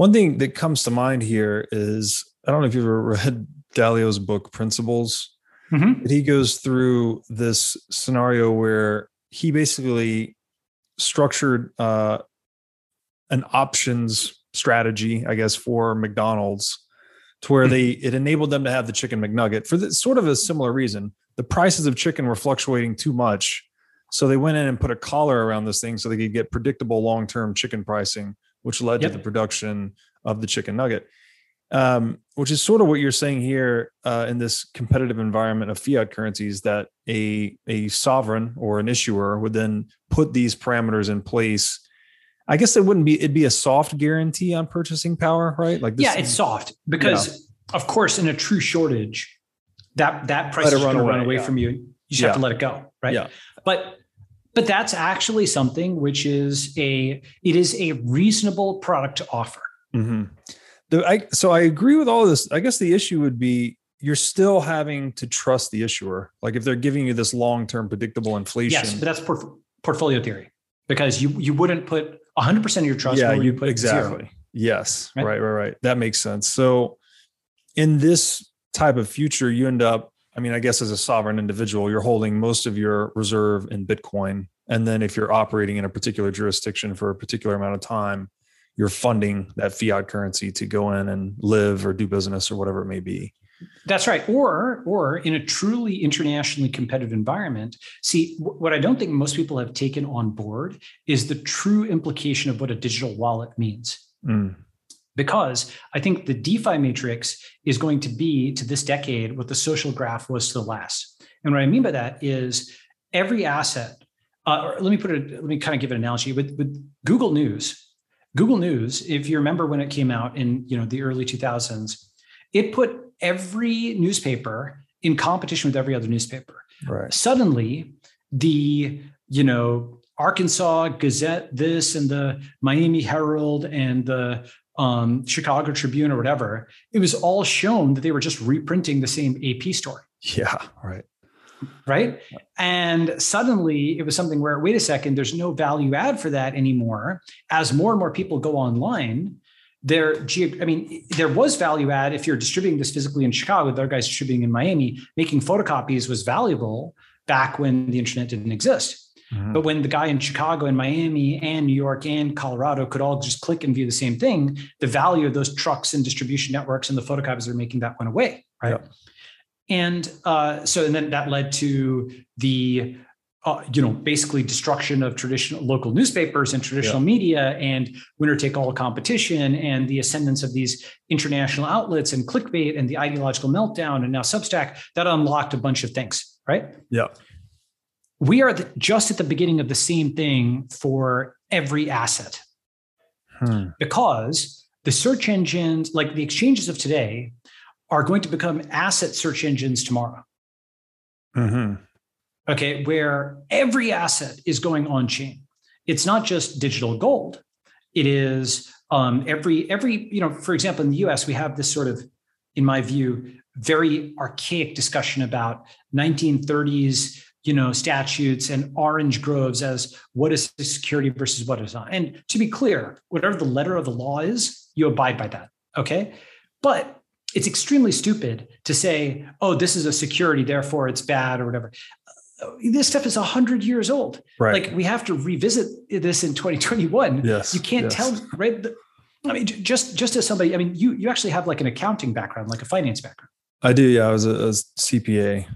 One thing that comes to mind here is I don't know if you've ever read Dalio's book Principles. Mm-hmm. He goes through this scenario where he basically structured uh, an options strategy, I guess, for McDonald's to where they it enabled them to have the chicken McNugget for the, sort of a similar reason. The prices of chicken were fluctuating too much, so they went in and put a collar around this thing so they could get predictable long term chicken pricing, which led yep. to the production of the chicken nugget. Um, which is sort of what you're saying here uh, in this competitive environment of fiat currencies that a a sovereign or an issuer would then put these parameters in place I guess it wouldn't be it'd be a soft guarantee on purchasing power, right? Like yeah, it's soft because yeah. of course in a true shortage, that that price is going to run away yeah. from you. You just yeah. have to let it go, right? Yeah. But but that's actually something which is a it is a reasonable product to offer. Mm-hmm. The, I, so I agree with all this. I guess the issue would be you're still having to trust the issuer. Like if they're giving you this long term predictable inflation. Yes, but that's por- portfolio theory because you you wouldn't put 100% of your trust yeah, you put exactly. Zero. Yes. Right? right, right, right. That makes sense. So in this type of future, you end up, I mean, I guess as a sovereign individual, you're holding most of your reserve in Bitcoin. And then if you're operating in a particular jurisdiction for a particular amount of time, you're funding that fiat currency to go in and live or do business or whatever it may be. That's right. Or, or in a truly internationally competitive environment, see what I don't think most people have taken on board is the true implication of what a digital wallet means. Mm. Because I think the DeFi matrix is going to be to this decade what the social graph was to the last. And what I mean by that is every asset. Uh, let me put it. Let me kind of give an analogy with, with Google News. Google News, if you remember when it came out in you know the early 2000s, it put every newspaper in competition with every other newspaper. Right. Suddenly, the you know Arkansas Gazette, this and the Miami Herald and the um, Chicago Tribune or whatever, it was all shown that they were just reprinting the same AP story. Yeah, right. Right. And suddenly it was something where, wait a second, there's no value add for that anymore. As more and more people go online, there i mean there was value add if you're distributing this physically in chicago the other guys distributing in miami making photocopies was valuable back when the internet didn't exist mm-hmm. but when the guy in chicago and miami and new york and colorado could all just click and view the same thing the value of those trucks and distribution networks and the photocopies they're making that went away right and uh, so and then that led to the uh, you know, basically destruction of traditional local newspapers and traditional yeah. media and winner take all competition and the ascendance of these international outlets and clickbait and the ideological meltdown and now Substack that unlocked a bunch of things, right? Yeah. We are the, just at the beginning of the same thing for every asset hmm. because the search engines, like the exchanges of today, are going to become asset search engines tomorrow. Mm-hmm okay, where every asset is going on chain. It's not just digital gold. It is um, every every you know. For example, in the U.S., we have this sort of, in my view, very archaic discussion about 1930s you know statutes and orange groves as what is security versus what is not. And to be clear whatever the letter of the law is you abide by that okay? But it's extremely stupid to say oh this is a security therefore it's bad or whatever. Uh, this stuff is 100 years old. Right. Like we have to revisit this in 2021 yes you can't yes. tell right? I mean just just as somebody i mean you you actually have like an accounting background like a finance background. I do yeah i was a, a cpa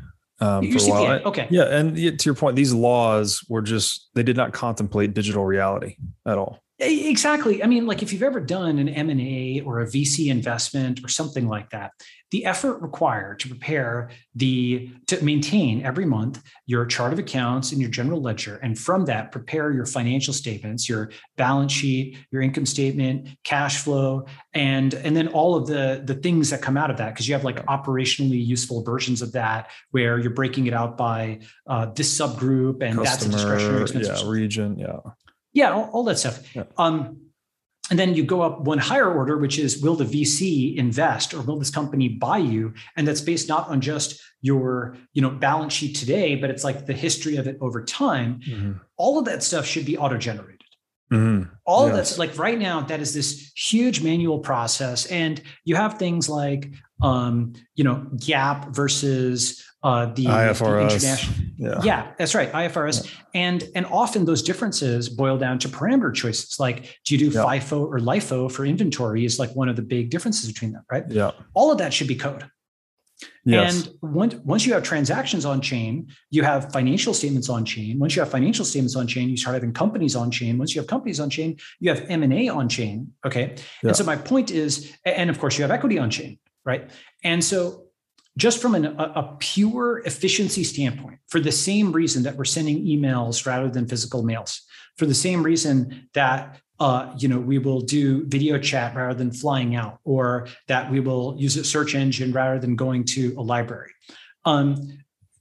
um, for a while. Okay yeah and to your point these laws were just they did not contemplate digital reality at all Exactly. I mean, like if you've ever done an M&A or a VC investment or something like that, the effort required to prepare the to maintain every month your chart of accounts and your general ledger and from that prepare your financial statements, your balance sheet, your income statement, cash flow and and then all of the the things that come out of that because you have like operationally useful versions of that where you're breaking it out by uh, this subgroup and Customer, that's a discretionary expense. Yeah, region, yeah yeah, all, all that stuff. Yeah. Um, and then you go up one higher order, which is will the VC invest or will this company buy you? And that's based not on just your you know balance sheet today, but it's like the history of it over time. Mm-hmm. All of that stuff should be auto generated. Mm-hmm. All yes. that's like right now, that is this huge manual process. And you have things like, um, you know, GAAP versus uh, the IFRS. The international, yeah. yeah, that's right, IFRS. Yeah. And and often those differences boil down to parameter choices. Like, do you do yeah. FIFO or LIFO for inventory? Is like one of the big differences between them, right? Yeah. All of that should be code. Yes. And once, once you have transactions on chain, you have financial statements on chain. Once you have financial statements on chain, you start having companies on chain. Once you have companies on chain, you have M&A on chain. Okay. Yeah. And so my point is, and of course you have equity on chain, right? And so just from an, a, a pure efficiency standpoint, for the same reason that we're sending emails rather than physical mails, for the same reason that uh, you know, we will do video chat rather than flying out, or that we will use a search engine rather than going to a library. Um,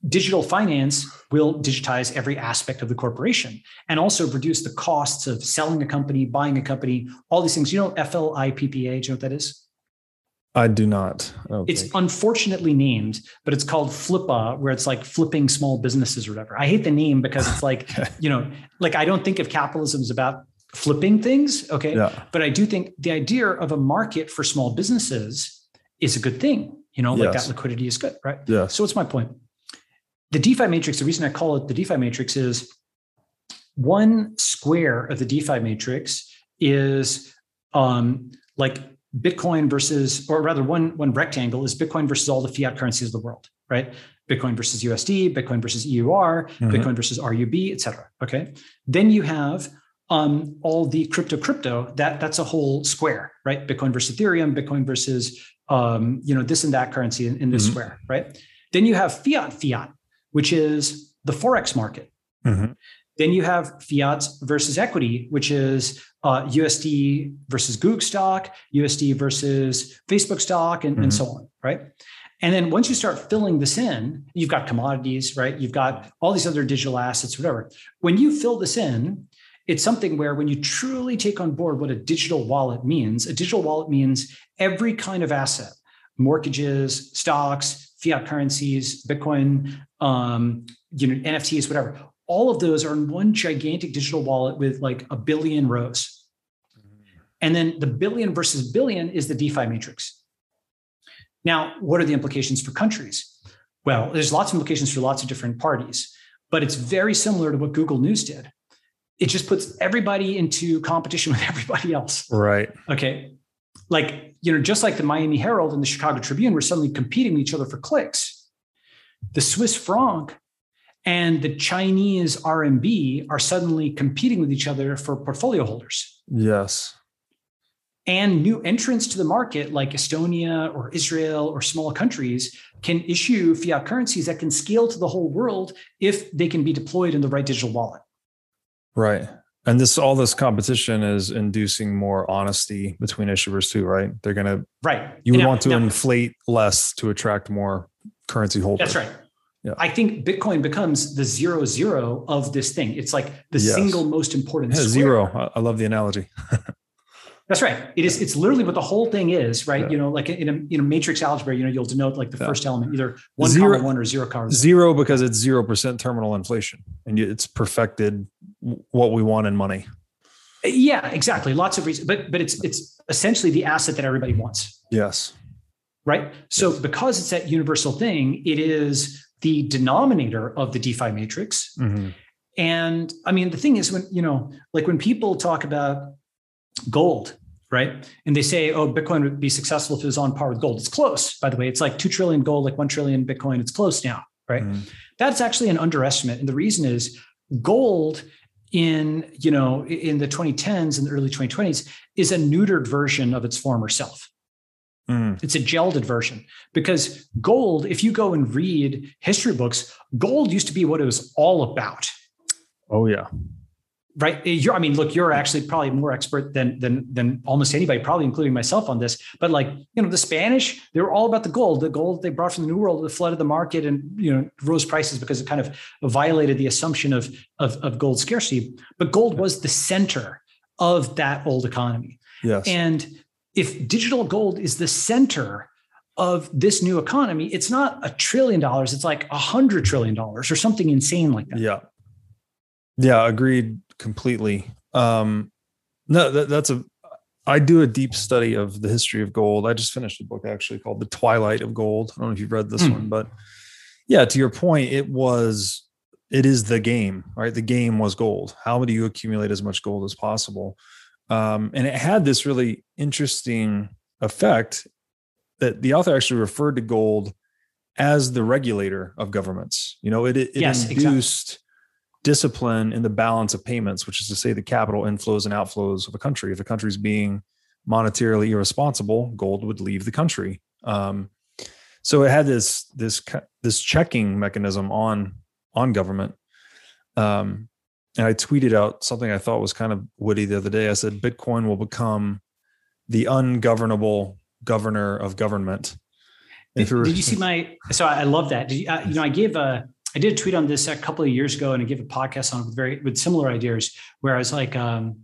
digital finance will digitize every aspect of the corporation and also reduce the costs of selling a company, buying a company, all these things. You know, FLIPPA, do you know what that is? I do not. I it's think. unfortunately named, but it's called Flippa, where it's like flipping small businesses or whatever. I hate the name because it's like, you know, like I don't think of capitalism as about flipping things. Okay. Yeah. But I do think the idea of a market for small businesses is a good thing. You know, like yes. that liquidity is good, right? Yeah. So what's my point? The DeFi matrix, the reason I call it the DeFi matrix is one square of the DeFi matrix is um, like Bitcoin versus, or rather, one one rectangle is Bitcoin versus all the fiat currencies of the world, right? Bitcoin versus USD, Bitcoin versus EUR, mm-hmm. Bitcoin versus RUB, et cetera. Okay. Then you have um, all the crypto crypto that that's a whole square right bitcoin versus ethereum bitcoin versus um, you know this and that currency in, in this mm-hmm. square right then you have fiat fiat which is the forex market mm-hmm. then you have fiat versus equity which is uh, usd versus google stock usd versus facebook stock and, mm-hmm. and so on right and then once you start filling this in, you've got commodities, right? You've got all these other digital assets, whatever. When you fill this in, it's something where when you truly take on board what a digital wallet means, a digital wallet means every kind of asset, mortgages, stocks, fiat currencies, Bitcoin, um, you know, NFTs, whatever. All of those are in one gigantic digital wallet with like a billion rows. And then the billion versus billion is the DeFi matrix. Now, what are the implications for countries? Well, there's lots of implications for lots of different parties, but it's very similar to what Google News did it just puts everybody into competition with everybody else. Right. Okay. Like, you know, just like the Miami Herald and the Chicago Tribune were suddenly competing with each other for clicks, the Swiss franc and the Chinese RMB are suddenly competing with each other for portfolio holders. Yes. And new entrants to the market, like Estonia or Israel or small countries, can issue fiat currencies that can scale to the whole world if they can be deployed in the right digital wallet. Right. And this all this competition is inducing more honesty between issuers too, right? They're gonna right. You would now, want to now, inflate less to attract more currency holders. That's right. Yeah. I think Bitcoin becomes the zero zero of this thing. It's like the yes. single most important. Yeah, zero. I love the analogy. That's right. It is. It's literally what the whole thing is, right? Yeah. You know, like in a in a matrix algebra, you know, you'll denote like the yeah. first element, either one zero, comma one or zero comma zero, because it's zero percent terminal inflation, and it's perfected what we want in money. Yeah, exactly. Lots of reasons, but but it's it's essentially the asset that everybody wants. Yes. Right. So yes. because it's that universal thing, it is the denominator of the DeFi matrix. Mm-hmm. And I mean, the thing is, when you know, like when people talk about gold, right? And they say, oh, Bitcoin would be successful if it was on par with gold. It's close, by the way. It's like 2 trillion gold, like 1 trillion Bitcoin. It's close now, right? Mm. That's actually an underestimate. And the reason is gold in, you know, in the 2010s and the early 2020s is a neutered version of its former self. Mm. It's a gelded version because gold, if you go and read history books, gold used to be what it was all about. Oh, yeah right? You're i mean look you're actually probably more expert than than than almost anybody probably including myself on this but like you know the spanish they were all about the gold the gold they brought from the new world that flooded the market and you know rose prices because it kind of violated the assumption of of, of gold scarcity. But gold was the center of that old economy. Yes. And if digital gold is the center of this new economy it's not a trillion dollars it's like a hundred trillion dollars or something insane like that. Yeah. Yeah agreed completely. Um, No, that, that's a. I do a deep study of the history of gold. I just finished a book actually called "The Twilight of Gold." I don't know if you've read this mm. one, but yeah, to your point, it was. It is the game, right? The game was gold. How do you accumulate as much gold as possible? Um, and it had this really interesting effect that the author actually referred to gold as the regulator of governments. You know, it, it, yes, induced. Discipline in the balance of payments, which is to say the capital inflows and outflows of a country. If a country is being monetarily irresponsible, gold would leave the country. Um, so it had this this this checking mechanism on on government. Um, and I tweeted out something I thought was kind of witty the other day. I said Bitcoin will become the ungovernable governor of government. Did, did, you see my? So I love that. You, uh, you, know, I gave a, I did a tweet on this a couple of years ago, and I gave a podcast on it with very with similar ideas, where I was like, um,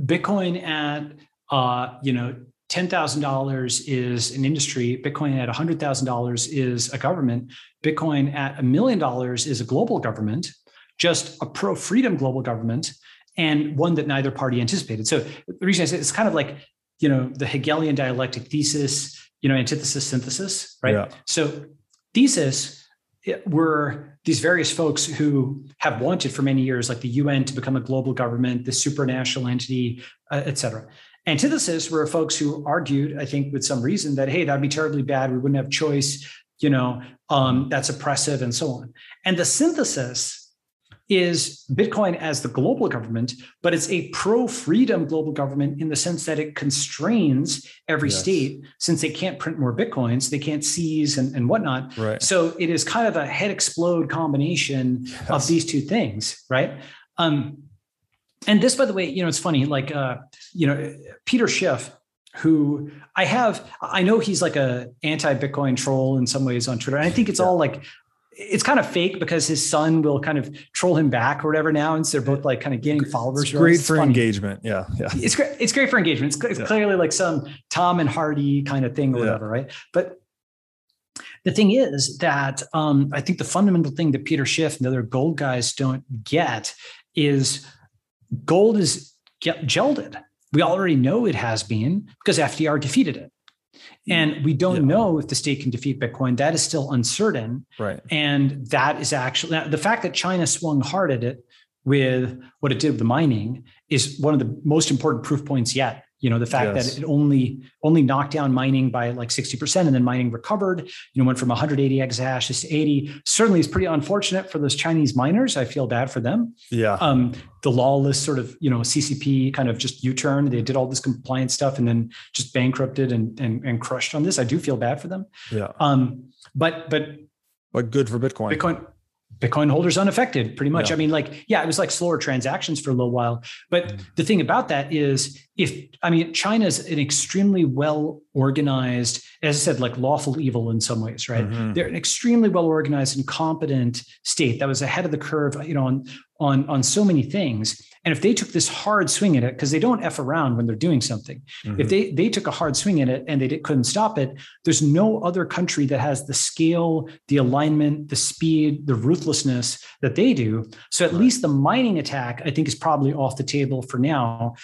Bitcoin at, uh, you know, ten thousand dollars is an industry. Bitcoin at hundred thousand dollars is a government. Bitcoin at a million dollars is a global government, just a pro freedom global government, and one that neither party anticipated. So the reason I say it's kind of like you know the Hegelian dialectic thesis, you know antithesis synthesis, right? Yeah. So thesis were these various folks who have wanted for many years, like the UN, to become a global government, the supranational entity, uh, et cetera. Antithesis were folks who argued, I think, with some reason that hey, that'd be terribly bad. We wouldn't have choice. You know, um, that's oppressive, and so on. And the synthesis is Bitcoin as the global government, but it's a pro freedom global government in the sense that it constrains every yes. state since they can't print more Bitcoins, they can't seize and, and whatnot. Right. So it is kind of a head explode combination yes. of these two things, right? Um, and this, by the way, you know, it's funny, like, uh, you know, Peter Schiff, who I have, I know he's like a anti-Bitcoin troll in some ways on Twitter. And I think it's yeah. all like it's kind of fake because his son will kind of troll him back or whatever now, and so they're both like kind of gaining followers. It's great it's for funny. engagement. Yeah, yeah. It's great. It's great for engagement. It's, it's yeah. clearly like some Tom and Hardy kind of thing or whatever, right? But the thing is that um, I think the fundamental thing that Peter Schiff and the other gold guys don't get is gold is gelded. We already know it has been because FDR defeated it. Mm-hmm. And we don't yeah. know if the state can defeat Bitcoin. That is still uncertain. Right. And that is actually the fact that China swung hard at it with what it did with the mining is one of the most important proof points yet you know the fact yes. that it only only knocked down mining by like 60% and then mining recovered you know went from 180 exahashes to 80 certainly is pretty unfortunate for those chinese miners. I feel bad for them. Yeah. Um the lawless sort of you know ccp kind of just u-turn they did all this compliance stuff and then just bankrupted and and, and crushed on this. I do feel bad for them. Yeah. Um but but but good for bitcoin. Bitcoin Bitcoin holders unaffected, pretty much. Yeah. I mean, like, yeah, it was like slower transactions for a little while. But mm. the thing about that is, if I mean, China's an extremely well organized, as I said, like lawful evil in some ways, right? Mm-hmm. They're an extremely well organized and competent state that was ahead of the curve, you know, on on on so many things. And if they took this hard swing at it, because they don't f around when they're doing something, mm-hmm. if they they took a hard swing at it and they couldn't stop it, there's no other country that has the scale, the alignment, the speed, the ruthlessness that they do. So at right. least the mining attack, I think, is probably off the table for now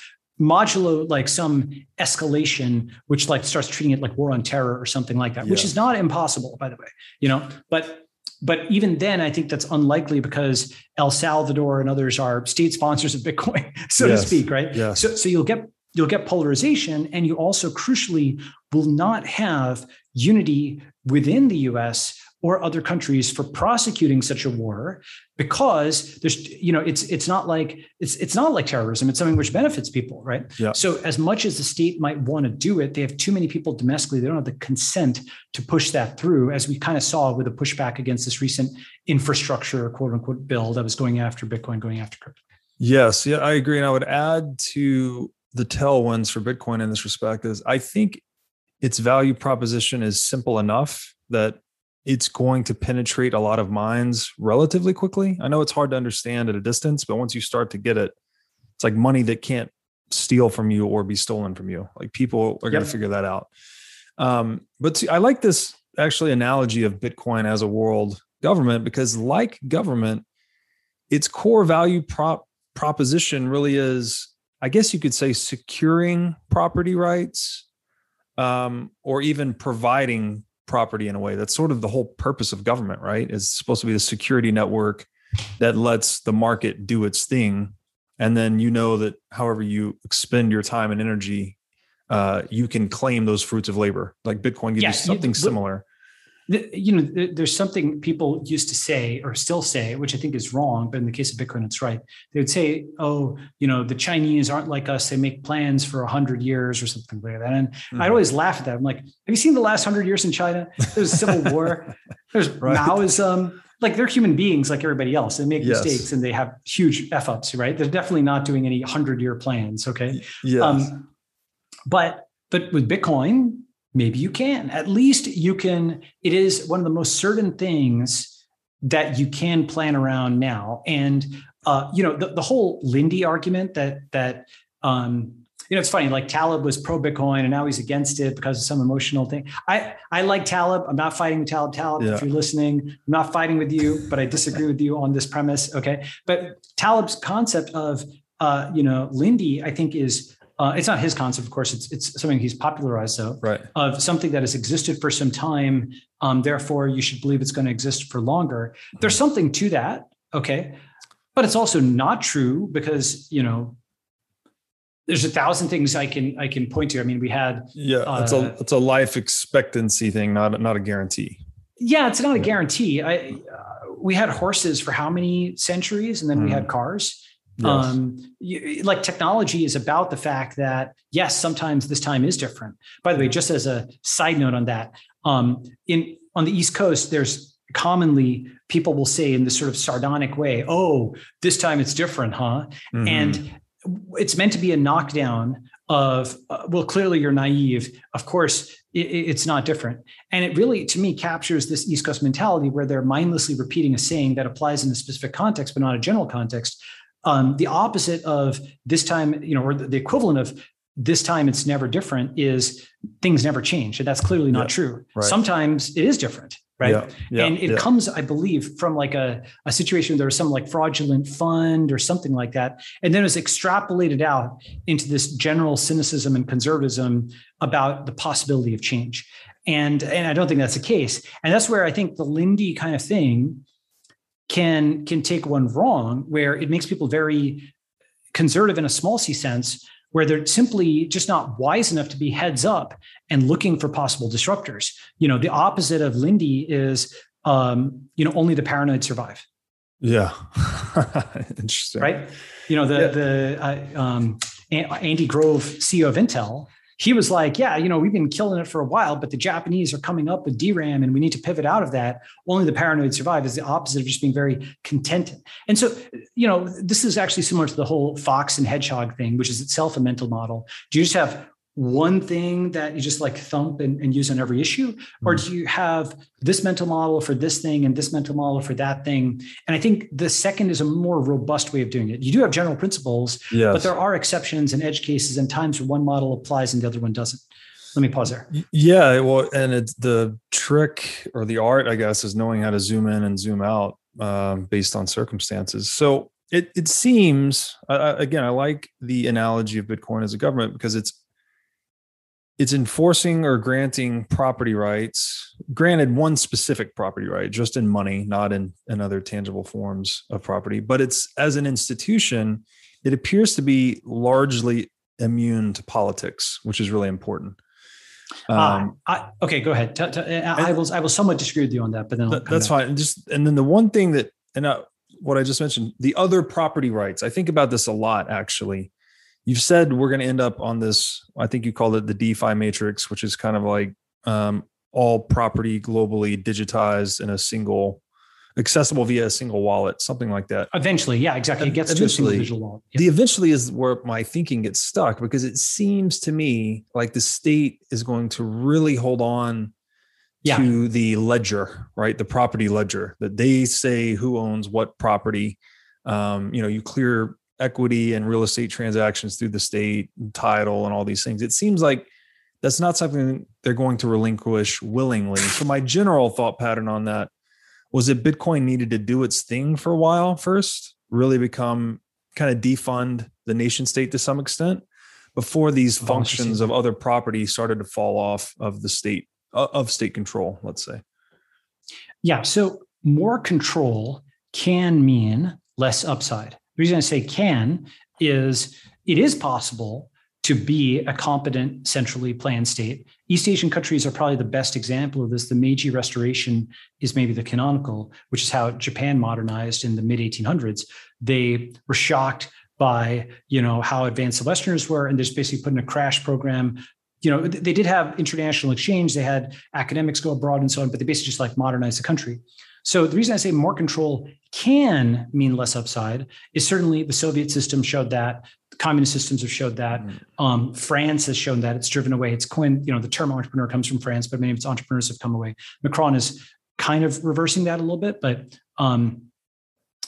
modulo like some escalation which like starts treating it like war on terror or something like that yeah. which is not impossible by the way you know but but even then, I think that's unlikely because El Salvador and others are state sponsors of Bitcoin, so yes. to speak, right? Yes. So, so you'll get you'll get polarization, and you also crucially will not have unity within the U.S or other countries for prosecuting such a war because there's you know it's it's not like it's it's not like terrorism. It's something which benefits people right? Yeah. so as much as the state might want to do it they have too many people domestically. They don't have the consent to push that through as we kind of saw with the pushback against this recent infrastructure quote unquote bill that was going after bitcoin going after crypto. Yes. Yeah i agree. And i would add to the tailwinds for bitcoin in this respect is i think its value proposition is simple enough that it's going to penetrate a lot of minds relatively quickly. I know it's hard to understand at a distance, but once you start to get it, it's like money that can't steal from you or be stolen from you. Like people are yep. going to figure that out. Um, but see, I like this actually analogy of Bitcoin as a world government because, like government, its core value prop proposition really is I guess you could say securing property rights um, or even providing property in a way. That's sort of the whole purpose of government, right? It's supposed to be the security network that lets the market do its thing. And then you know that however you expend your time and energy, uh, you can claim those fruits of labor. Like Bitcoin gives yes, you something you, similar you know there's something people used to say or still say which i think is wrong but in the case of bitcoin it's right. They would say oh you know the chinese aren't like us. They make plans for 100 years or something like that. And mm-hmm. i'd always laugh at that. I'm like have you seen the last 100 years in china? There's civil war. There's right. maoism. Like they're human beings like everybody else. They make yes. mistakes and they have huge f ups right? They're definitely not doing any 100 year plans okay? Yes. Um, but but with bitcoin maybe you can. At least you can, it is one of the most certain things that you can plan around now. And uh, you know, the, the whole Lindy argument that that um, you know, it's funny, like Taleb was pro Bitcoin and now he's against it because of some emotional thing. I, I like Taleb. I'm not fighting with Talib. Taleb, yeah. if you're listening, I'm not fighting with you, but I disagree with you on this premise. Okay. But Taleb's concept of, uh, you know, Lindy, I think is uh, it's not his concept, of course. It's it's something he's popularized, though, right. of something that has existed for some time. Um, therefore, you should believe it's going to exist for longer. There's something to that, okay, but it's also not true because you know there's a thousand things I can I can point to. I mean, we had yeah, uh, it's a it's a life expectancy thing, not not a guarantee. Yeah, it's not a guarantee. I uh, we had horses for how many centuries, and then mm. we had cars Yes. Um, you, like technology is about the fact that yes, sometimes this time is different. By the way, just as a side note on that, um, in on the East Coast, there's commonly people will say in this sort of sardonic way, "Oh, this time it's different, huh?" Mm-hmm. And it's meant to be a knockdown of uh, well clearly you're naive of course it, it's not different and it really to me captures this east coast mentality where they're mindlessly repeating a saying that applies in a specific context but not a general context um, the opposite of this time, you know, or the equivalent of this time it's never different is things never change. And that's clearly not yeah, true. Right. Sometimes it is different. Right. Yeah, yeah, and it comes, I believe, from like a, a situation where there was some like fraudulent fund or something like that. And then it was extrapolated out into this general cynicism and conservatism about the possibility of change. And, and I don't think that's the case. And that's where I think the Lindy kind of thing can can take one wrong where it makes people very conservative in a small c sense where they're simply just not wise enough to be heads up and looking for possible disruptors. You know the opposite of lindy is um, you know only the paranoid survive. Yeah. Interesting. Right? You know the yeah. the uh, um, andy grove ceo of intel he was like, yeah, you know, we've been killing it for a while, but the Japanese are coming up with DRAM and we need to pivot out of that. Only the paranoid survive is the opposite of just being very contented. And so, you know, this is actually similar to the whole fox and hedgehog thing, which is itself a mental model. Do you just have one thing that you just like thump and, and use on every issue? Or mm-hmm. do you have this mental model for this thing and this mental model for that thing? And I think the second is a more robust way of doing it. You do have general principles, yes. but there are exceptions and edge cases and times where one model applies and the other one doesn't. Let me pause there. Yeah, well, and it's the trick or the art, I guess, is knowing how to zoom in and zoom out um, based on circumstances. So it it seems uh, again, I like the analogy of Bitcoin as a government because it's it's enforcing or granting property rights granted one specific property right just in money not in, in other tangible forms of property but it's as an institution it appears to be largely immune to politics which is really important. Ah, um, uh, I, okay go ahead. T- t- I, I, will i will somewhat disagree with you on that but then that's back. fine. And just and then the one thing that and uh, what i just mentioned the other property rights i think about this a lot actually you've said we're going to end up on this i think you called it the defi matrix which is kind of like um, all property globally digitized in a single accessible via a single wallet something like that. Eventually yeah exactly. It gets to a single digital wallet yep. the eventually is where my thinking gets stuck because it seems to me like the state is going to really hold on yeah. to the ledger right? The property ledger that they say who owns what property. Um, you know you clear equity and real estate transactions through the state and title and all these things. It seems like that's not something they're going to relinquish willingly. So my general thought pattern on that was that Bitcoin needed to do its thing for a while first, really become kind of defund the nation state to some extent before these functions of other property started to fall off of the state uh, of state control let's say yeah so more control can mean less upside the reason i say can is it is possible to be a competent centrally planned state. East Asian countries are probably the best example of this. The Meiji Restoration is maybe the canonical, which is how Japan modernized in the mid 1800s. They were shocked by you know how advanced the Westerners were, and they're just basically put in a crash program. You know, they did have international exchange. They had academics go abroad and so on, but they basically just like modernized the country. So the reason I say more control can mean less upside is certainly the Soviet system showed that. Communist systems have showed that. Mm. Um, France has shown that it's driven away. It's coined, you know, the term entrepreneur comes from France, but many of its entrepreneurs have come away. Macron is kind of reversing that a little bit, but um,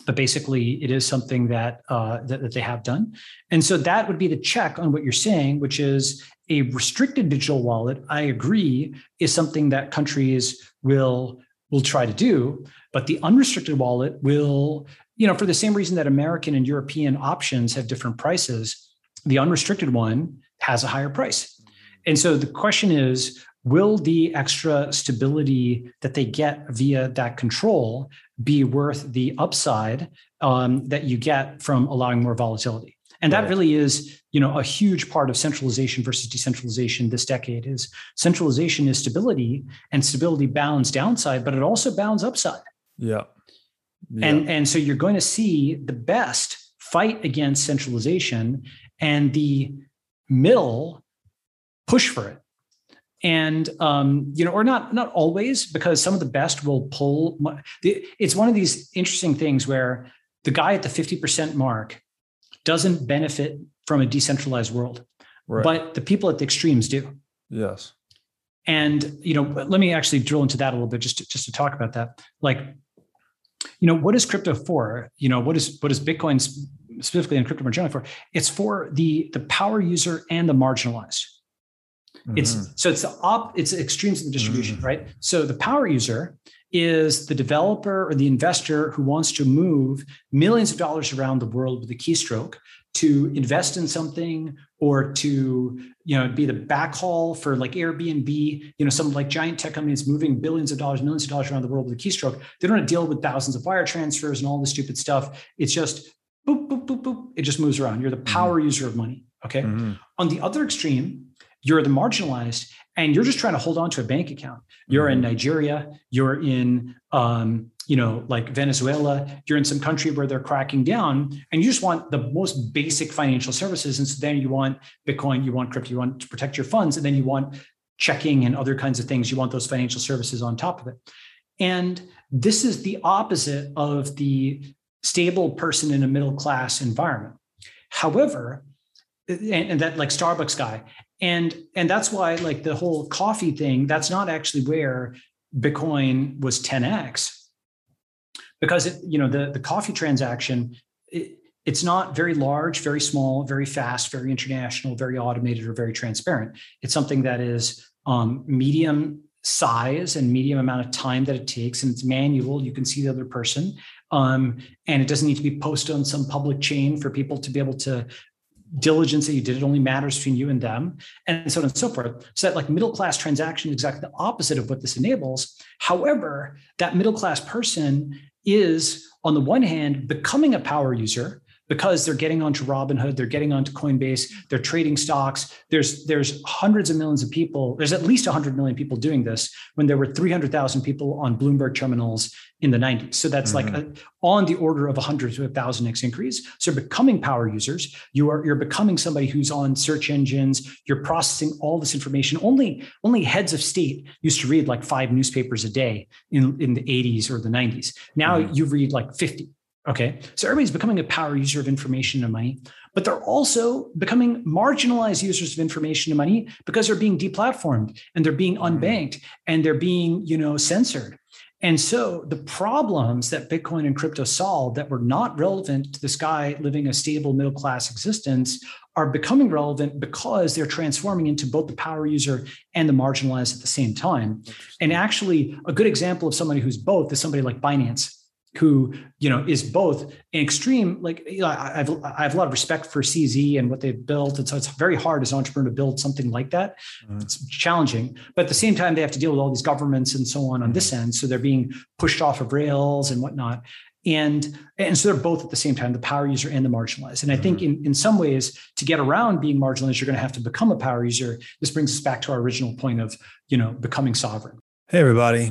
but basically it is something that, uh, that, that they have done and so that would be the check on what you're saying which is a restricted digital wallet i agree is something that countries will will try to do but the unrestricted wallet will you know for the same reason that american and european options have different prices the unrestricted one has a higher price and so the question is will the extra stability that they get via that control be worth the upside um, that you get from allowing more volatility. And that really is, you know, a huge part of centralization versus decentralization this decade is centralization is stability and stability bounds downside, but it also bounds upside. Yeah. yeah. And, and so you're going to see the best fight against centralization and the middle push for it and um, you know, or not not always, because some of the best will pull. It's one of these interesting things where the guy at the fifty percent mark doesn't benefit from a decentralized world, right. but the people at the extremes do. Yes. And you know, let me actually drill into that a little bit, just to, just to talk about that. Like, you know, what is crypto for? You know, what is what is Bitcoin specifically and crypto more generally for? It's for the the power user and the marginalized. Mm-hmm. It's so it's the op, it's extremes of the distribution, mm-hmm. right? So the power user is the developer or the investor who wants to move millions of dollars around the world with a keystroke to invest in something or to you know be the backhaul for like Airbnb, you know, some like giant tech companies moving billions of dollars, millions of dollars around the world with a keystroke. They don't deal with thousands of wire transfers and all this stupid stuff. It's just boop, boop, boop, boop. It just moves around. You're the power mm-hmm. user of money. Okay. Mm-hmm. On the other extreme, you're the marginalized and you're just trying to hold on to a bank account. You're in mm-hmm. nigeria you're in um, you know like venezuela you're in some country where they're cracking down and you just want the most basic financial services and so then you want bitcoin you want crypto you want to protect your funds and then you want checking and other kinds of things. You want those financial services on top of it. And this is the opposite of the stable person in a middle class environment. However and, and that like starbucks guy and and that's why like the whole coffee thing that's not actually where bitcoin was 10x because it you know the the coffee transaction it, it's not very large very small very fast very international very automated or very transparent. It's something that is um, medium size and medium amount of time that it takes and it's manual you can see the other person. Um, and it doesn't need to be posted on some public chain for people to be able to diligence that you did. It only matters between you and them, and so on and so forth. So that like middle class transaction is exactly the opposite of what this enables. However, that middle class person is on the one hand becoming a power user because they're getting onto Robinhood, they're getting onto Coinbase, they're trading stocks. There's there's hundreds of millions of people. There's at least 100 million people doing this when there were 300,000 people on Bloomberg terminals in the 90s. So that's mm-hmm. like a, on the order of 100 to 1,000x increase. So becoming power users. You are you're becoming somebody who's on search engines. You're processing all this information. Only only heads of state used to read like five newspapers a day in in the 80s or the 90s. Now mm-hmm. you read like 50 Okay. So everybody's becoming a power user of information and money, but they're also becoming marginalized users of information and money because they're being deplatformed and they're being mm-hmm. unbanked and they're being, you know, censored. And so the problems that Bitcoin and crypto solve that were not relevant to this guy living a stable middle class existence are becoming relevant because they're transforming into both the power user and the marginalized at the same time. And actually, a good example of somebody who's both is somebody like Binance who you know is both an extreme like you know, I've I have a lot of respect for CZ and what they've built, and so it's very hard as an entrepreneur to build something like that. Mm-hmm. It's challenging, but at the same time, they have to deal with all these governments and so on on this mm-hmm. end, so they're being pushed off of rails and whatnot. And, and so they're both at the same time, the power user and the marginalized. And I think mm-hmm. in, in some ways, to get around being marginalized, you're going to have to become a power user. This brings us back to our original point of, you know, becoming sovereign. Hey, everybody.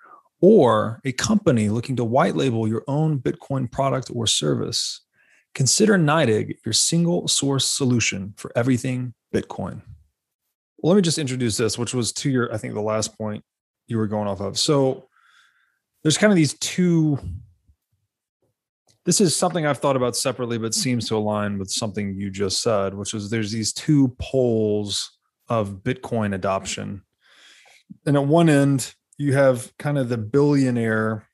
or a company looking to white label your own Bitcoin product or service, consider NYDIG your single source solution for everything Bitcoin. Well, let me just introduce this, which was to your, I think, the last point you were going off of. So there's kind of these two. This is something I've thought about separately, but seems to align with something you just said, which is there's these two poles of Bitcoin adoption. And at one end, you have kind of the billionaire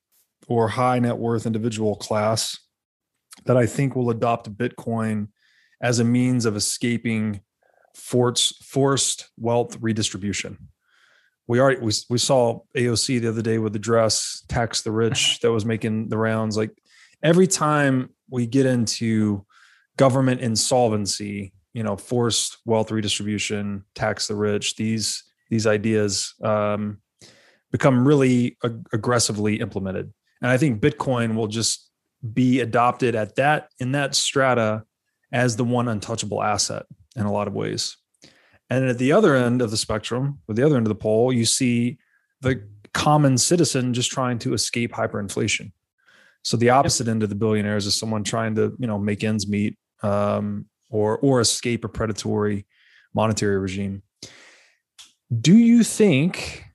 or high net worth individual class that I think will adopt Bitcoin as a means of escaping forced wealth redistribution. We already we, we saw AOC the other day with the dress tax the rich that was making the rounds. Like every time we get into government insolvency, you know, forced wealth redistribution, tax the rich, these these ideas um, become really ag- aggressively implemented. And I think Bitcoin will just be adopted at that in that strata as the one untouchable asset in a lot of ways. And at the other end of the spectrum, or the other end of the pole, you see the common citizen just trying to escape hyperinflation. So the opposite yep. end of the billionaires is someone trying to, you know, make ends meet um, or or escape a predatory monetary regime. Do you think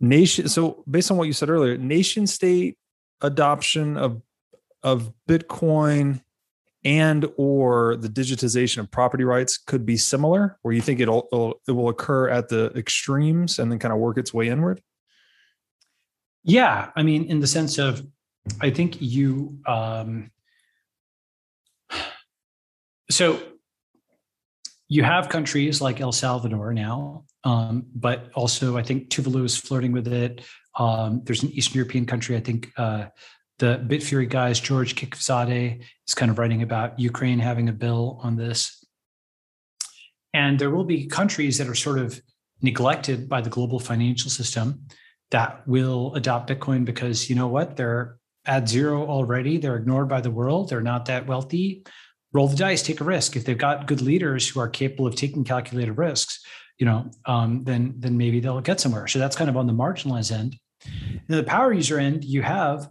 nation so based on what you said earlier nation state adoption of of bitcoin and or the digitization of property rights could be similar where you think it'll, it'll it will occur at the extremes and then kind of work its way inward? Yeah i mean in the sense of i think you um so you have countries like El Salvador now, um, but also I think Tuvalu is flirting with it. Um, there's an Eastern European country, I think uh, the Bitfury guys, George Kikvadze, is kind of writing about Ukraine having a bill on this. And there will be countries that are sort of neglected by the global financial system that will adopt Bitcoin because you know what? They're at zero already. They're ignored by the world. They're not that wealthy roll the dice, take a risk. If they've got good leaders who are capable of taking calculated risks, you know, um, then then maybe they'll get somewhere. So that's kind of on the marginalized end. And the power user end, you have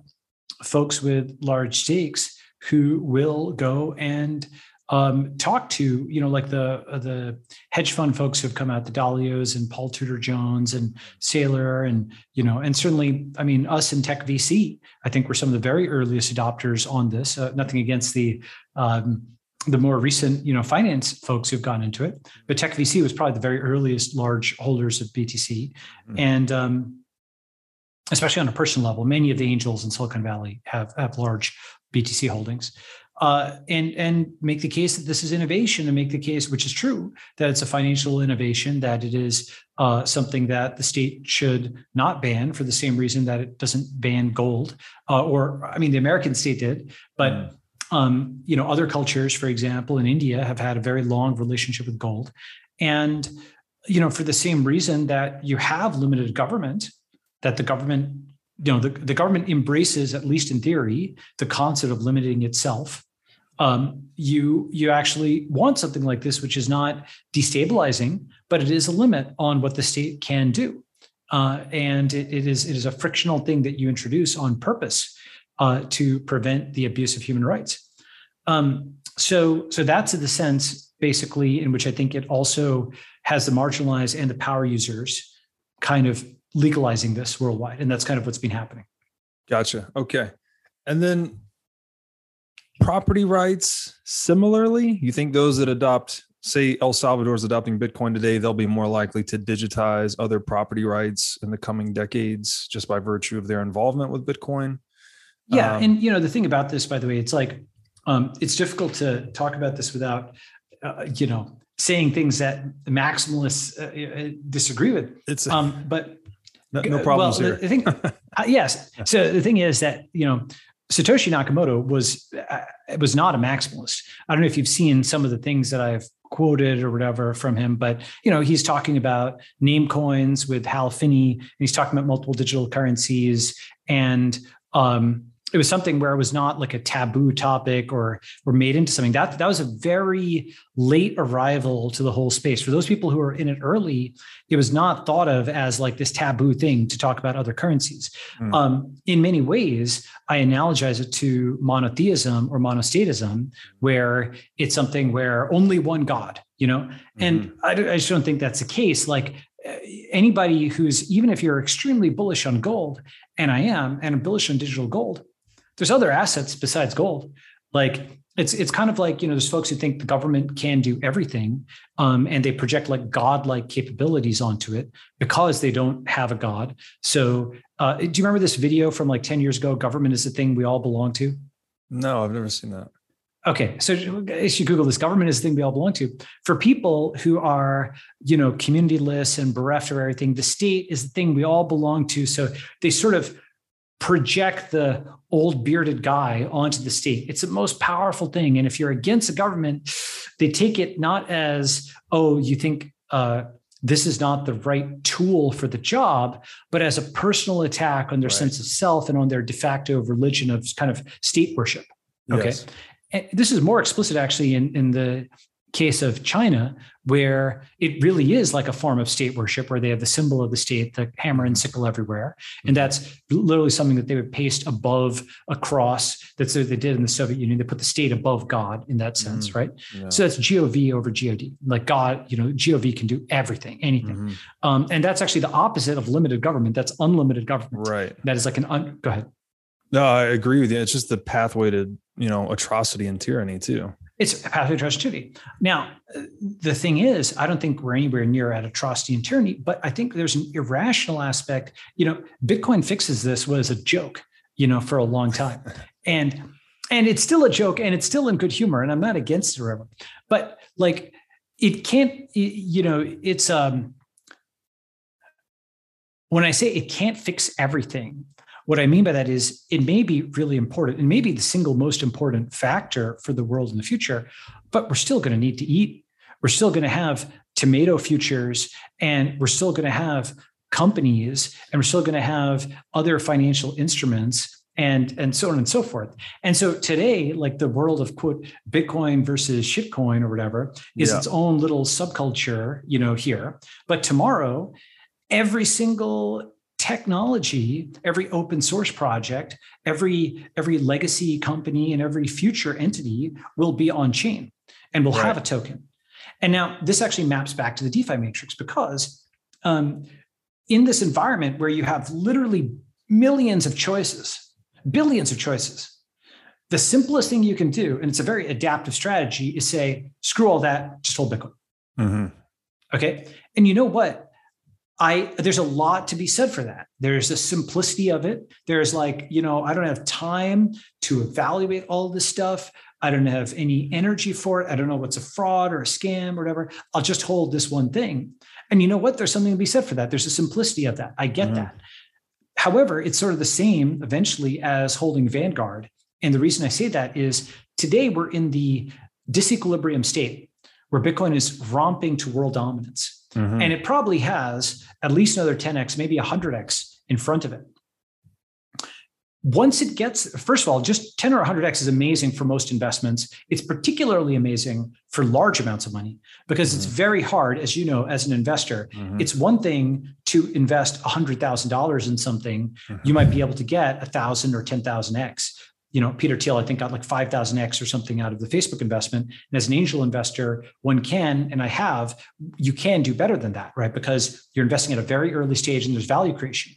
folks with large stakes who will go and um, talk to, you know, like the uh, the hedge fund folks who have come out, the Dalios and Paul Tudor Jones and Saylor, and you know, and certainly, I mean, us and Tech VC, I think we're some of the very earliest adopters on this. Uh, nothing against the um, the more recent, you know, finance folks who've gone into it, but Tech VC was probably the very earliest large holders of BTC, mm-hmm. and um, especially on a personal level, many of the angels in Silicon Valley have have large BTC holdings. Uh, and and make the case that this is innovation and make the case, which is true, that it's a financial innovation, that it is uh, something that the state should not ban for the same reason that it doesn't ban gold, uh, or I mean, the American state did, but mm. Um, you know, other cultures, for example, in India, have had a very long relationship with gold, and you know, for the same reason that you have limited government, that the government, you know, the, the government embraces, at least in theory, the concept of limiting itself. um, you you actually want something like this, which is not destabilizing, but it is a limit on what the state can do, uh, and it, it is it is a frictional thing that you introduce on purpose uh, to prevent the abuse of human rights. Um, so so that's the sense basically in which I think it also has the marginalized and the power users kind of legalizing this worldwide, and that's kind of what's been happening. Gotcha. Okay, and then property rights similarly you think those that adopt say el salvador is adopting bitcoin today they'll be more likely to digitize other property rights in the coming decades just by virtue of their involvement with bitcoin yeah um, and you know the thing about this by the way it's like um, it's difficult to talk about this without uh, you know saying things that maximalists uh, uh disagree with it's um, but no, no problems well, here. I think uh, yes. So the thing is that you know Satoshi Nakamoto was uh, was not a maximalist. I don't know if you've seen some of the things that I've quoted or whatever from him, but you know he's talking about Namecoins with Hal Finney, and he's talking about multiple digital currencies, and um, it was something where it was not like a taboo topic or or made into something. That that was a very late arrival to the whole space. For those people who were in it early it was not thought of as like this taboo thing to talk about other currencies. Mm. um, in many ways i analogize it to monotheism or monostatism where it's something where only one god you know? Mm-hmm. and I, I just don't think that's the case. Like anybody who's even if you're extremely bullish on gold and i am and i'm bullish on digital gold there's other assets besides gold. Like it's it's kind of like you know there's folks who think the government can do everything, um, and they project like godlike capabilities onto it because they don't have a god. So uh, do you remember this video from like ten years ago? Government is the thing we all belong to. No, I've never seen that. Okay, so if you Google this, government is the thing we all belong to. For people who are, you know, communityless and bereft of everything, the state is the thing we all belong to. So they sort of project the old bearded guy onto the state. It's the most powerful thing. And if you're against the government, they take it not as, oh, you think uh, this is not the right tool for the job, but as a personal attack on their right. sense of self and on their de facto religion of kind of state worship. Okay. Yes. And this is more explicit actually in, in the case of China, where it really is like a form of state worship, where they have the symbol of the state, the hammer and sickle everywhere. And that's literally something that they would paste above a cross. That's what they did in the Soviet Union. They put the state above God in that sense, mm-hmm. right? Yeah. So that's GOV over GOD. Like God, you know, GOV can do everything, anything. Mm-hmm. Um, and that's actually the opposite of limited government. That's unlimited government. Right. That is like an, un- go ahead. No, I agree with you. It's just the pathway to, you know, atrocity and tyranny too. It's a pathway to atrocity. Now, the thing is, I don't think we're anywhere near at atrocity and tyranny, but I think there's an irrational aspect. You know, Bitcoin fixes this was a joke, you know, for a long time. And and it's still a joke and it's still in good humor. And I'm not against it or whatever. But like it can't, you know, it's um when I say it can't fix everything, what I mean by that is it may be really important and maybe the single most important factor for the world in the future, but we're still going to need to eat. We're still going to have tomato futures and we're still going to have companies and we're still going to have other financial instruments and and so on and so forth. And so today, like the world of quote Bitcoin versus shitcoin or whatever is yeah. its own little subculture, you know, here. But tomorrow, every single technology every open source project every every legacy company and every future entity will be on chain and will right. have a token and now this actually maps back to the defi matrix because um, in this environment where you have literally millions of choices billions of choices the simplest thing you can do and it's a very adaptive strategy is say screw all that just hold bitcoin mm-hmm. okay and you know what I there's a lot to be said for that. There's the simplicity of it. There's like, you know, I don't have time to evaluate all this stuff. I don't have any energy for it. I don't know what's a fraud or a scam or whatever. I'll just hold this one thing. And you know what? There's something to be said for that. There's a simplicity of that. I get mm-hmm. that. However, it's sort of the same eventually as holding Vanguard. And the reason I say that is today we're in the disequilibrium state where Bitcoin is romping to world dominance. Mm-hmm. And it probably has at least another 10x, maybe 100x in front of it. once it gets, first of all, just 10 or 100x is amazing for most investments. It's particularly amazing for large amounts of money because mm-hmm. it's very hard, as you know, as an investor. Mm-hmm. It's one thing to invest $100,000 in something, mm-hmm. you might be able to get 1,000 or 10,000x. You know, Peter Thiel, I think, got like 5,000x or something out of the Facebook investment. And as an angel investor, one can, and I have, you can do better than that, right? Because you're investing at a very early stage and there's value creation.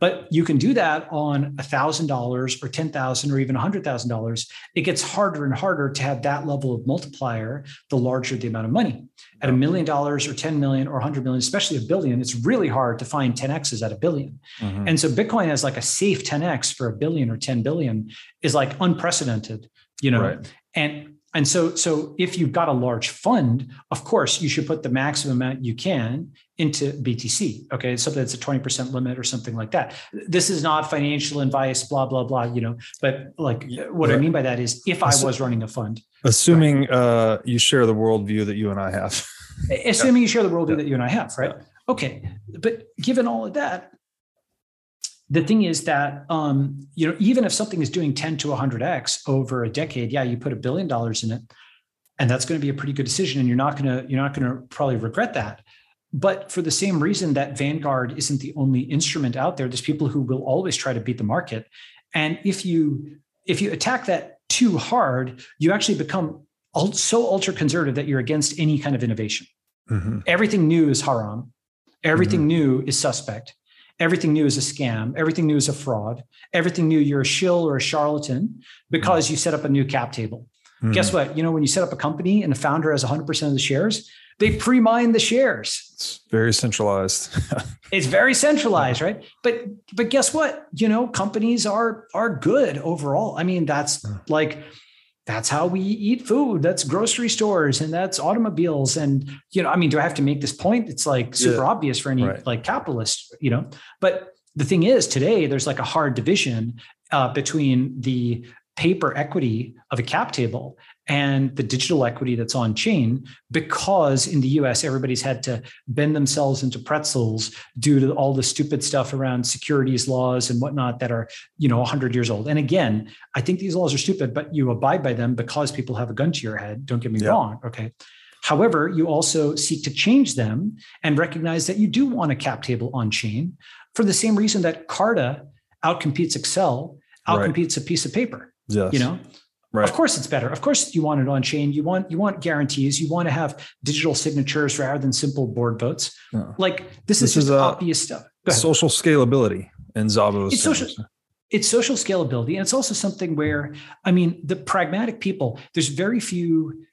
But you can do that on $1,000 or 10,000 or even $100,000. It gets harder and harder to have that level of multiplier the larger the amount of money. At a million dollars or 10 million or 100 million, especially a billion, it's really hard to find 10x's at a 1000000000 mm-hmm. And so Bitcoin as like a safe 10x for a billion or 10 billion is like unprecedented, you know. Right. And and so, so if you've got a large fund, of course, you should put the maximum amount you can into BTC. Okay, something that's a twenty percent limit or something like that. This is not financial advice, blah blah blah. You know, but like what right. I mean by that is, if I was running a fund, assuming right, uh, you share the worldview that you and I have, assuming yeah. you share the worldview yeah. that you and I have, right? Yeah. Okay, but given all of that, the thing is that um, you know even if something is doing 10 to 100x over a decade yeah you put a billion dollars in it and that's going to be a pretty good decision and you're not going to you're not going to probably regret that. But for the same reason that vanguard isn't the only instrument out there there's people who will always try to beat the market. And if you if you attack that too hard you actually become so ultra conservative that you're against any kind of innovation. Mm-hmm. everything new is haram. Everything mm-hmm. new is suspect everything new is a scam, everything new is a fraud, everything new you're a shill or a charlatan because mm. you set up a new cap table. Mm. Guess what? You know, when you set up a company and the founder has 100% of the shares, they pre-mine the shares. It's very centralized. it's very centralized, right? But but guess what? You know, companies are are good overall. I mean, that's like that's how we eat food that's grocery stores and that's automobiles and you know i mean do i have to make this point it's like super yeah. obvious for any right. like capitalist you know but the thing is today there's like a hard division uh, between the paper equity of a cap table and the digital equity that's on chain because in the US everybody's had to bend themselves into pretzels due to all the stupid stuff around securities laws and whatnot that are you know 100 years old and again I think these laws are stupid but you abide by them because people have a gun to your head don't get me yeah. wrong okay However, you also seek to change them and recognize that you do want a cap table on chain for the same reason that Carta outcompetes Excel, outcompetes right. a piece of paper. Yes. You know, Right. Of course, it's better. Of course, you want it on chain. You want you want guarantees. You want to have digital signatures rather than simple board votes. Yeah. Like this, this is just is, uh, obvious stuff. Social scalability in Szabo. It's social. It's social scalability, and it's also something where I mean, the pragmatic people. There's very few,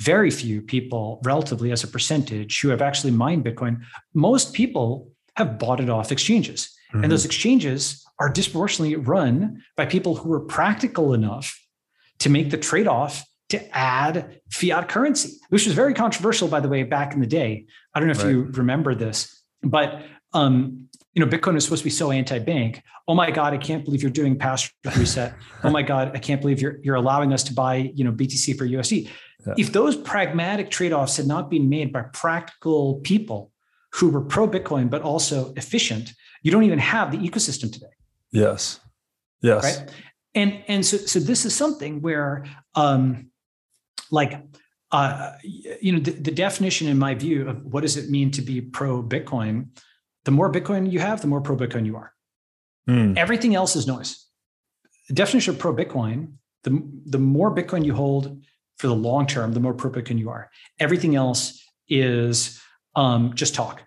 very few people, relatively as a percentage, who have actually mined Bitcoin. Most people have bought it off exchanges, mm-hmm. and those exchanges are disproportionately run by people who are practical enough to make the trade off to add fiat currency, which was very controversial, by the way, back in the day. I don't know if right. you remember this, but um, you know, Bitcoin is supposed to be so anti-bank. Oh my God, I can't believe you're doing password reset. oh my God, I can't believe you're you're allowing us to buy, you know, BTC for USD. Yeah. If those pragmatic trade-offs had not been made by practical people who were pro Bitcoin but also efficient, you don't even have the ecosystem today. Yes. Yes. Right and and so so this is something where um like uh you know the, the definition in my view of what does it mean to be pro bitcoin the more bitcoin you have the more pro bitcoin you are mm. everything else is noise the definition of pro bitcoin the the more bitcoin you hold for the long term the more pro bitcoin you are everything else is um, just talk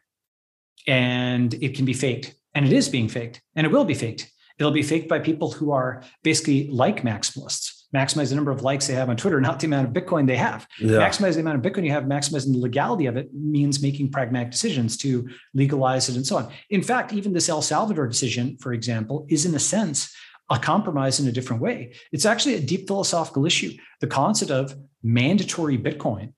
and it can be faked and it is being faked and it will be faked It'll be faked by people who are basically like maximalists. Maximize the number of likes they have on Twitter, not the amount of Bitcoin they have. Yeah. Maximize the amount of Bitcoin you have, maximizing the legality of it means making pragmatic decisions to legalize it and so on. In fact, even this El Salvador decision, for example, is in a sense a compromise in a different way. It's actually a deep philosophical issue. The concept of mandatory Bitcoin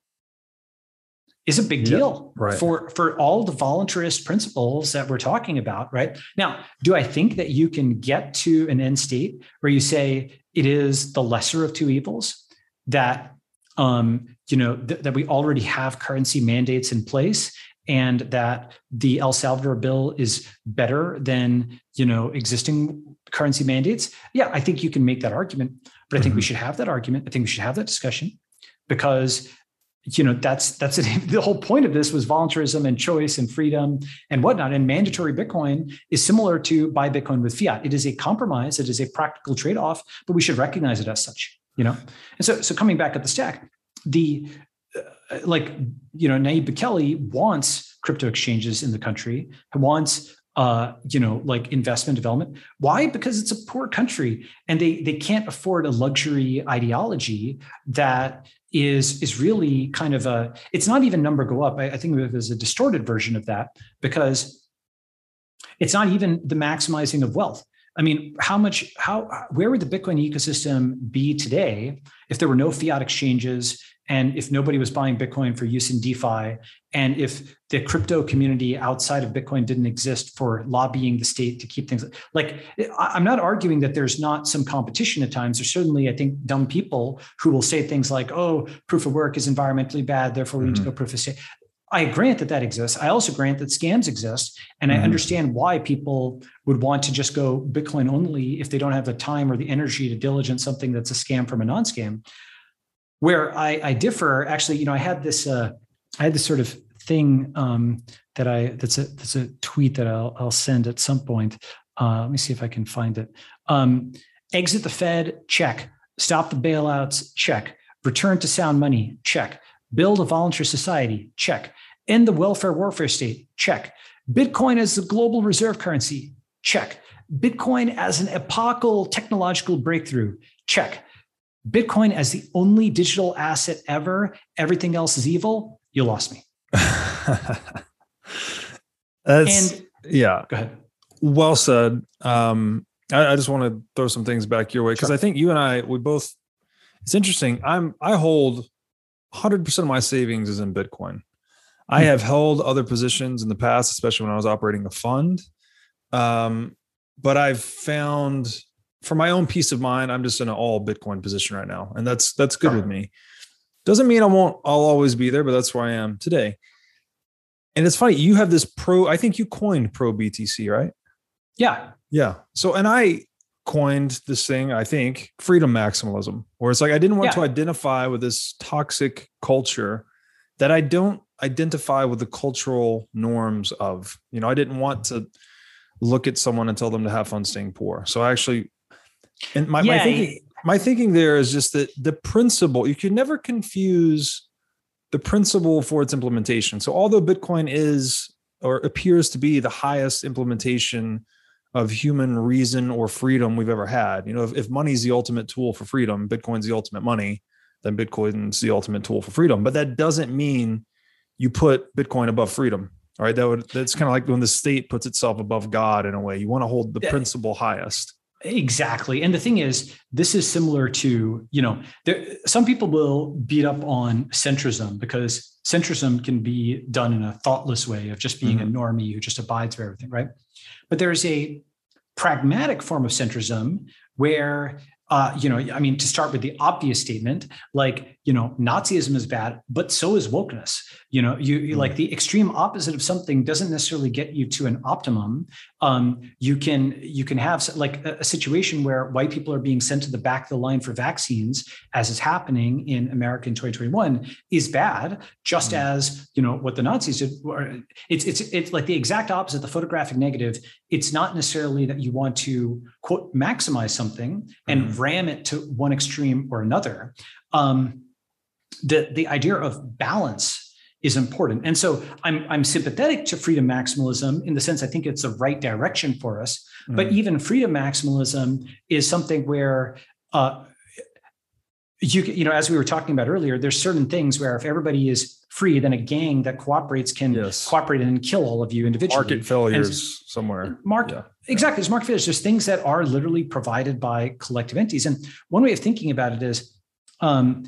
is a big deal right. for for all the voluntarist principles that we're talking about right now do i think that you can get to an end state where you say it is the lesser of two evils that um you know th- that we already have currency mandates in place and that the El Salvador bill is better than you know existing currency mandates, yeah, I think you can make that argument. But I think mm-hmm. we should have that argument. I think we should have that discussion because you know that's that's it. the whole point of this was voluntarism and choice and freedom and whatnot and mandatory bitcoin is similar to buy bitcoin with fiat it is a compromise it is a practical trade-off but we should recognize it as such you know and so so coming back at the stack the uh, like you know Nayib Bukele wants crypto exchanges in the country wants uh, you know, like investment development. Why? Because it's a poor country and they they can't afford a luxury ideology that is is really kind of a it's not even number go up. I, I think of it as a distorted version of that because it's not even the maximizing of wealth. I mean how much how where would the bitcoin ecosystem be today if there were no fiat exchanges and if nobody was buying Bitcoin for use in DeFi, and if the crypto community outside of Bitcoin didn't exist for lobbying the state to keep things like, I'm not arguing that there's not some competition at times. There's certainly, I think, dumb people who will say things like, oh, proof of work is environmentally bad, therefore we mm-hmm. need to mm-hmm. go proof of stake. I grant that that exists. I also grant that scams exist. And mm-hmm. I understand why people would want to just go Bitcoin only if they don't have the time or the energy to diligence something that's a scam from a non scam. Where I, I differ, actually, you know, I had this, uh, I had this sort of thing um, that I that's a that's a tweet that I'll I'll send at some point. Uh, let me see if I can find it. Um, exit the Fed, check. Stop the bailouts, check. Return to sound money, check. Build a voluntary society, check. End the welfare warfare state, check. Bitcoin as the global reserve currency, check. Bitcoin as an epochal technological breakthrough, check. Bitcoin as the only digital asset ever, everything else is evil, you lost me. That's, and yeah. Go ahead. Well said. Um, I, I, just want to throw some things back your way because sure. I think you and I, we both, it's interesting. I'm, I hold 100% of my savings is in Bitcoin. I hmm. have held other positions in the past, especially when I was operating a fund. Um, but I've found for my own peace of mind, I'm just in an all Bitcoin position right now, and that's that's good with me. Doesn't mean I won't. I'll always be there, but that's where I am today. And it's funny, you have this pro. I think you coined pro BTC, right? Yeah, yeah. So, and I coined this thing. I think freedom maximalism, where it's like I didn't want yeah. to identify with this toxic culture that I don't identify with the cultural norms of. You know, I didn't want to look at someone and tell them to have fun staying poor. So I actually and my, yeah, my thinking, my thinking there is just that the principle you can never confuse the principle for its implementation. So although Bitcoin is or appears to be the highest implementation of human reason or freedom we've ever had, you know, if, if money is the ultimate tool for freedom, Bitcoin's the ultimate money, then Bitcoin's the ultimate tool for freedom. But that doesn't mean you put Bitcoin above freedom. All right. That would that's kind of like when the state puts itself above God in a way. You want to hold the principle highest. Exactly. And the thing is, this is similar to, you know, there, some people will beat up on centrism because centrism can be done in a thoughtless way of just being mm-hmm. a normie who just abides by everything, right? But there's a pragmatic form of centrism where uh, you know, I mean, to start with the obvious statement, like, you know, Nazism is bad, but so is wokeness. You know, you, you like mm. the extreme opposite of something doesn't necessarily get you to an optimum. Um, you can you can have like a, a, situation where white people are being sent to the back of the line for vaccines, as is happening in America in 2021, is bad. Just mm. as you know what the Nazis did. It's it's it's like the exact opposite. The photographic negative. It's not necessarily that you want to quote maximize something and mm ram it to one extreme or another. Um, the, the idea of balance is important. And so I'm, I'm sympathetic to freedom maximalism in the sense I think it's the right direction for us. Mm. But even freedom maximalism is something where uh, you you know as we were talking about earlier, there's certain things where if everybody is free, then a gang that cooperates can yes. cooperate and kill all of you individually. Market failures and somewhere. Market yeah. exactly. There's market failures. There's things that are literally provided by collective entities. And one way of thinking about it is um,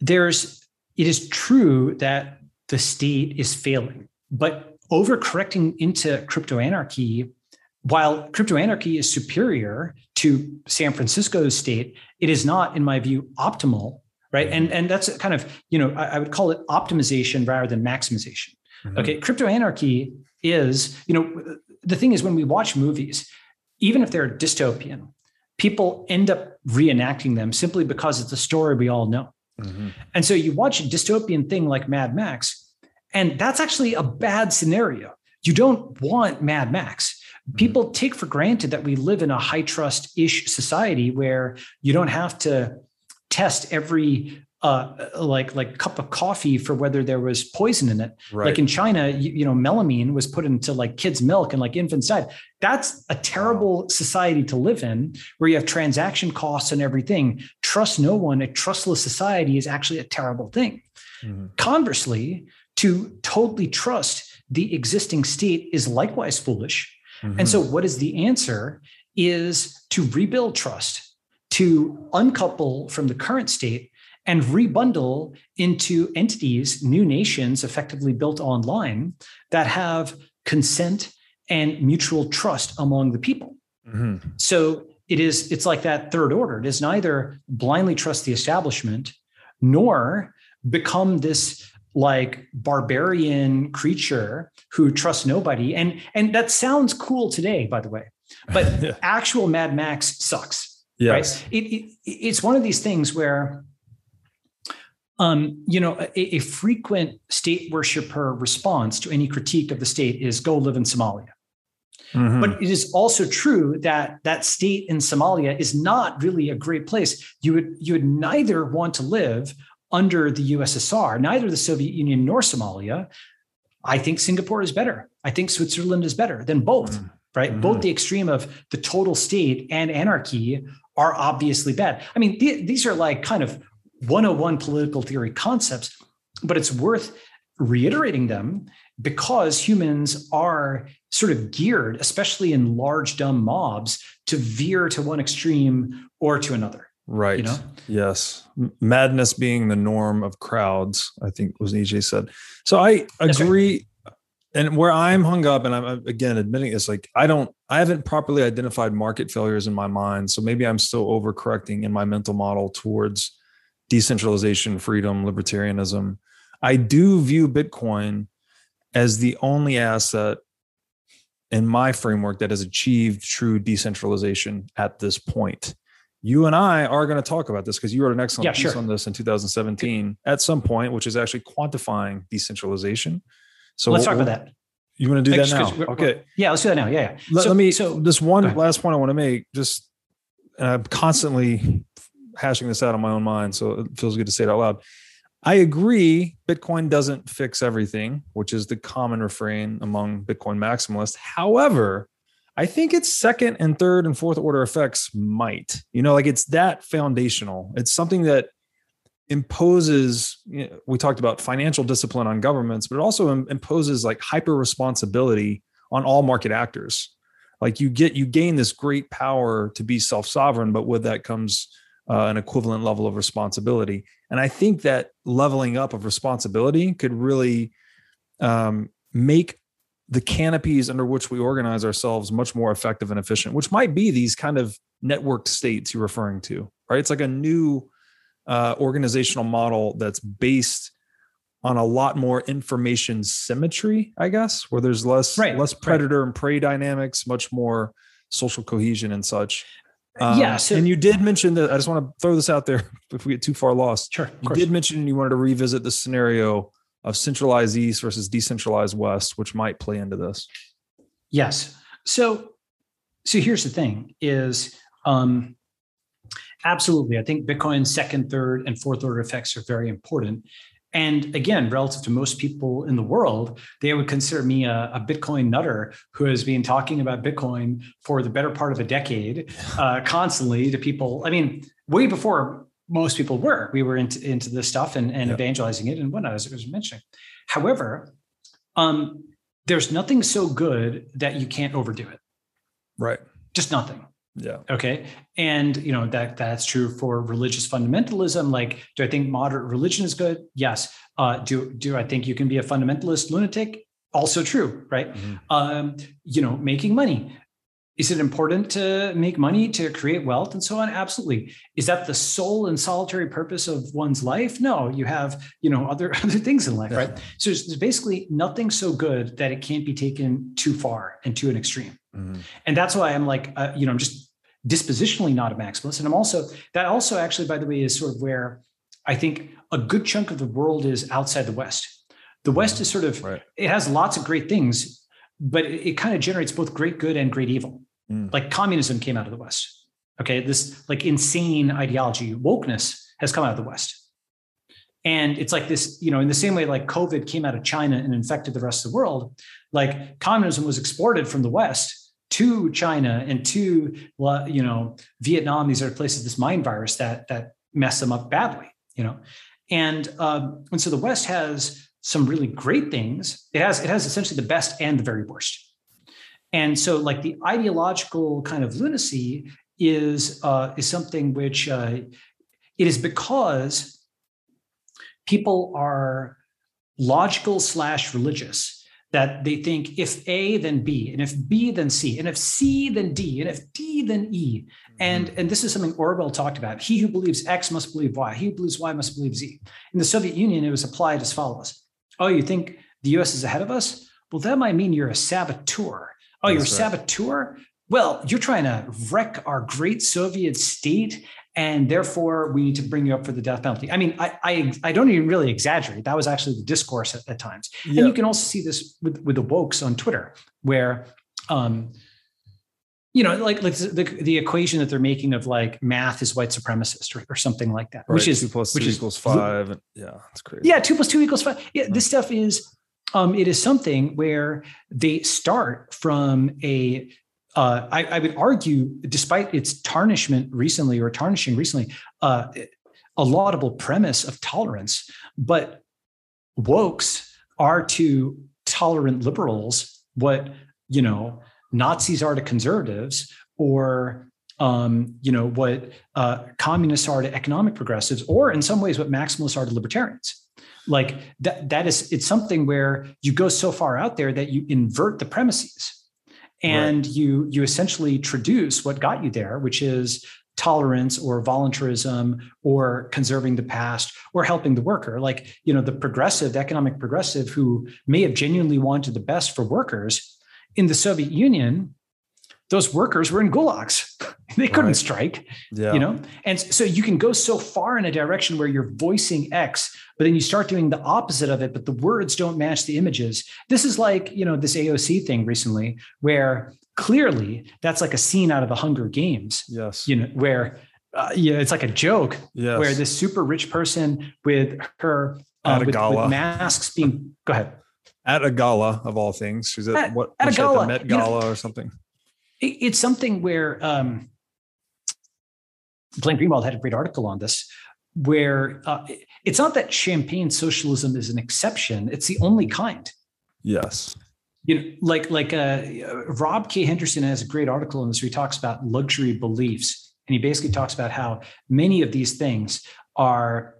there's it is true that the state is failing, but overcorrecting into crypto anarchy while crypto anarchy is superior to San Francisco's state, it is not, in my view, optimal right? And and that's kind of you know I, I would call it optimization rather than maximization. Mm-hmm. Okay, crypto anarchy is you know the thing is when we watch movies, even if they're dystopian, people end up reenacting them simply because it's a story we all know. Mm-hmm. And so you watch a dystopian thing like Mad Max, and that's actually a bad scenario. You don't want Mad Max. Mm-hmm. People take for granted that we live in a high trust ish society where you don't have to test every uh, like like cup of coffee for whether there was poison in it. Right. Like in China, you, you, know, melamine was put into like kids' milk and like infants died. That's a terrible society to live in, where you have transaction costs and everything. Trust no one. A trustless society is actually a terrible thing. Mm-hmm. Conversely, to totally trust the existing state is likewise foolish. Mm-hmm. And so, what is the answer? Is to rebuild trust, to uncouple from the current state and rebundle into entities, new nations effectively built online that have consent and mutual trust among the people. Mm-hmm. So it is, it's like that third order. It is neither blindly trust the establishment nor become this like barbarian creature who trusts nobody. And and that sounds cool today, by the way. But yeah. actual Mad Max sucks. Yes. Right? It, it, it's one of these things where um, you know, a, a, frequent state worshiper response to any critique of the state is go live in Somalia. Mm-hmm. But it is also true that that state in Somalia is not really a great place. You would you would neither want to live under the USSR, neither the Soviet Union nor Somalia. I think Singapore is better. I think Switzerland is better than both. Mm-hmm. Right, mm-hmm. both the extreme of the total state and anarchy are obviously bad. I mean, th- these are like kind of 101 political theory concepts, but it's worth reiterating them because humans are sort of geared, especially in large, dumb mobs, to veer to one extreme or to another. Right. You know? Yes. Madness being the norm of crowds, I think was EJ said. So I agree. And where I'm hung up, and I'm again admitting is like I don't, I haven't properly identified market failures in my mind. So maybe I'm still overcorrecting in my mental model towards decentralization, freedom, libertarianism. I do view Bitcoin as the only asset in my framework that has achieved true decentralization at this point. You and I are going to talk about this because you wrote an excellent yeah, piece sure. on this in 2017 at some point, which is actually quantifying decentralization. So let's we'll, talk about that. You want to do that now? Okay. Yeah, let's do that now. Yeah. yeah. Let, so, let me. So this one last point I want to make. Just I'm constantly hashing this out on my own mind, so it feels good to say it out loud. I agree, Bitcoin doesn't fix everything, which is the common refrain among Bitcoin maximalists. However, I think its second and third and fourth order effects might. You know, like it's that foundational. It's something that imposes you know, we talked about financial discipline on governments but it also imposes like hyper responsibility on all market actors like you get you gain this great power to be self sovereign but with that comes uh, an equivalent level of responsibility. And I think that leveling up of responsibility could really um, make the canopies under which we organize ourselves much more effective and efficient, which might be these kind of networked states you're referring to, right? It's like a new uh, organizational model that's based on a lot more information symmetry, I guess, where there's less right, less predator right. and prey dynamics, much more social cohesion and such. Um, yeah. So, and you did mention that I just want to throw this out there if we get too far lost. Sure. You did mention you wanted to revisit the scenario of centralized East versus decentralized West, which might play into this. Yes. So, so here's the thing: is um, absolutely, I think Bitcoin's second, third, and fourth order effects are very important. And again, relative to most people in the world, they would consider me a, a, Bitcoin nutter who has been talking about Bitcoin for the better part of a decade, uh, constantly to people. I mean, way before most people were, we were into, into this stuff and, and yep. evangelizing it and whatnot, as I was mentioning. However, um, there's nothing so good that you can't overdo it. Right. Just nothing. Yeah. Okay. And you know that that's true for religious fundamentalism. Like, do I think moderate religion is good? Yes. Uh, do do I think you can be a fundamentalist lunatic? Also true, right? Mm-hmm. Um, you know, making money. is it important to make money to create wealth and so on? Absolutely. Is that the sole and solitary purpose of one's life? No, you have, you know, other other things in life, yeah. right? So there's, there's, basically nothing so good that it can't be taken too far and to an extreme. Mm-hmm. And that's why I'm like, uh, you know, I'm just dispositionally not a maximalist. And I'm also that also actually, by the way, is sort of where I think a good chunk of the world is outside the West. The West mm-hmm. is sort of right. it has lots of great things, but it, it kind of generates both great good and great evil. Mm. Like communism came out of the West. Okay, this like insane ideology, wokeness has come out of the West. And it's like this, you know, in the same way like COVID came out of China and infected the rest of the world, like communism was exported from the West to China and to you know Vietnam. These are places this mind virus that that mess them up badly, you know. And um, and so the West has some really great things. It has it has essentially the best and the very worst. And so, like the ideological kind of lunacy is uh, is something which uh, it is because people are logical slash religious that they think if A then B and if B then C and if C then D and if D then E and mm-hmm. and this is something Orwell talked about. He who believes X must believe Y. He who believes Y must believe Z. In the Soviet Union, it was applied as follows: Oh, you think the U.S. is ahead of us? Well, that might mean you're a saboteur Oh, you're a saboteur? Well, you're trying to wreck our great Soviet state, and therefore we need to bring you up for the death penalty. I mean, I I, I don't even really exaggerate. That was actually the discourse at, at times. And you can also see this with, with the wokes on Twitter, where um, you know, like like the, the equation that they're making of like math is white supremacist or, or something like that, right. which is two plus which two equals five. yeah, it's crazy. Yeah, two plus two equals five. Yeah, this stuff is um, it is something where they start from a uh, I, I, would argue, despite its tarnishment recently or tarnishing recently, uh, a laudable premise of tolerance. But wokes are to tolerant liberals what you know Nazis are to conservatives, or um, you know what uh, communists are to economic progressives, or in some ways what maximalists are to libertarians like that that is it's something where you go so far out there that you invert the premises and right. you you essentially traduce what got you there which is tolerance or voluntarism or conserving the past or helping the worker like you know the progressive the economic progressive who may have genuinely wanted the best for workers in the soviet union those workers were in gulags. they couldn't right. strike, yeah. you know? And so you can go so far in a direction where you're voicing X, but then you start doing the opposite of it, but the words don't match the images. This is like, you know, this AOC thing recently, where clearly that's like a scene out of the Hunger Games. Yes. You know, where uh, yeah, it's like a joke yes. where this super rich person with her uh, with, with masks being go ahead at a gala of all things. She's at, at what at a gala, Met Gala you know, or something it's something where um, Glenn Greenwald had a great article on this, where uh, it's not that champagne socialism is an exception; it's the only kind. Yes. You know, like like uh, Rob K. Henderson has a great article on this where he talks about luxury beliefs, and he basically talks about how many of these things are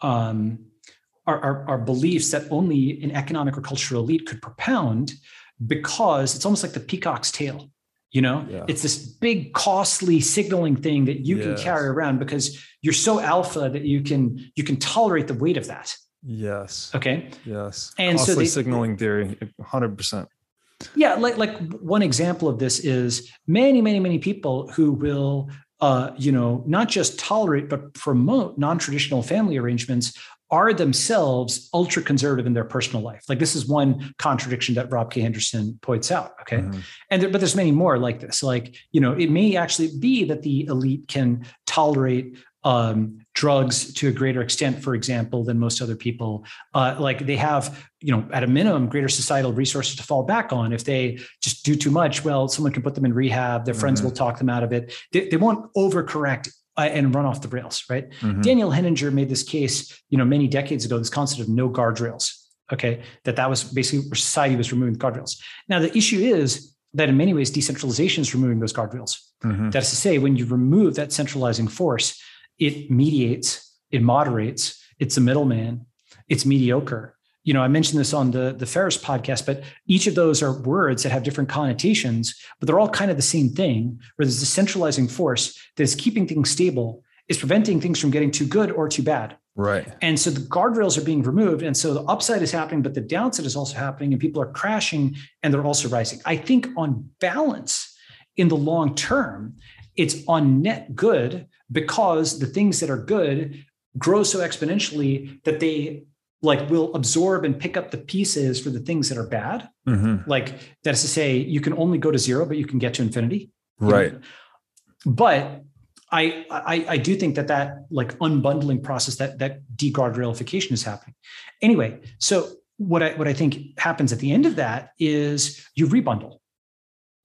um, are, are, are beliefs that only an economic or cultural elite could propound because it's almost like the peacock's tail you know yeah. it's this big costly signaling thing that you yes. can carry around because you're so alpha that you can you can tolerate the weight of that. Yes. Okay? Yes. And costly so they, signaling theory 100% yeah like like one example of this is many many many people who will uh, you know not just tolerate but promote non-traditional family arrangements are themselves ultra conservative in their personal life. Like this is one contradiction that Rob K. Henderson points out. Okay. Mm-hmm. And there, but there's many more like this. Like, you know, it may actually be that the elite can tolerate um, drugs to a greater extent, for example, than most other people. Uh, like they have, you know, at a minimum, greater societal resources to fall back on. If they just do too much, well, someone can put them in rehab. Their mm-hmm. friends will talk them out of it. They, they won't overcorrect uh, and run off the rails, right? Mm-hmm. Daniel Henninger made this case, you know, many decades ago, this concept of no guardrails. Okay, that that was basically where society was removing the guardrails. Now the issue is that in many ways decentralization is removing those guardrails. Mm-hmm. That is to say, when you remove that centralizing force, it mediates, it moderates, it's a middleman, it's mediocre, you know, I mentioned this on the the Ferriss podcast, but each of those are words that have different connotations, but they're all kind of the same thing. Where there's a centralizing force that is keeping things stable, is preventing things from getting too good or too bad. Right. And so the guardrails are being removed, and so the upside is happening, but the downside is also happening, and people are crashing, and they're also rising. I think on balance, in the long term, it's on net good because the things that are good grow so exponentially that they like will absorb and pick up the pieces for the things that are bad. Mm-hmm. Like that is to say, you can only go to zero, but you can get to infinity. Right. But I, I, I do think that that like unbundling process, that that deguardrailification is happening. Anyway, so what I what I think happens at the end of that is you rebundle.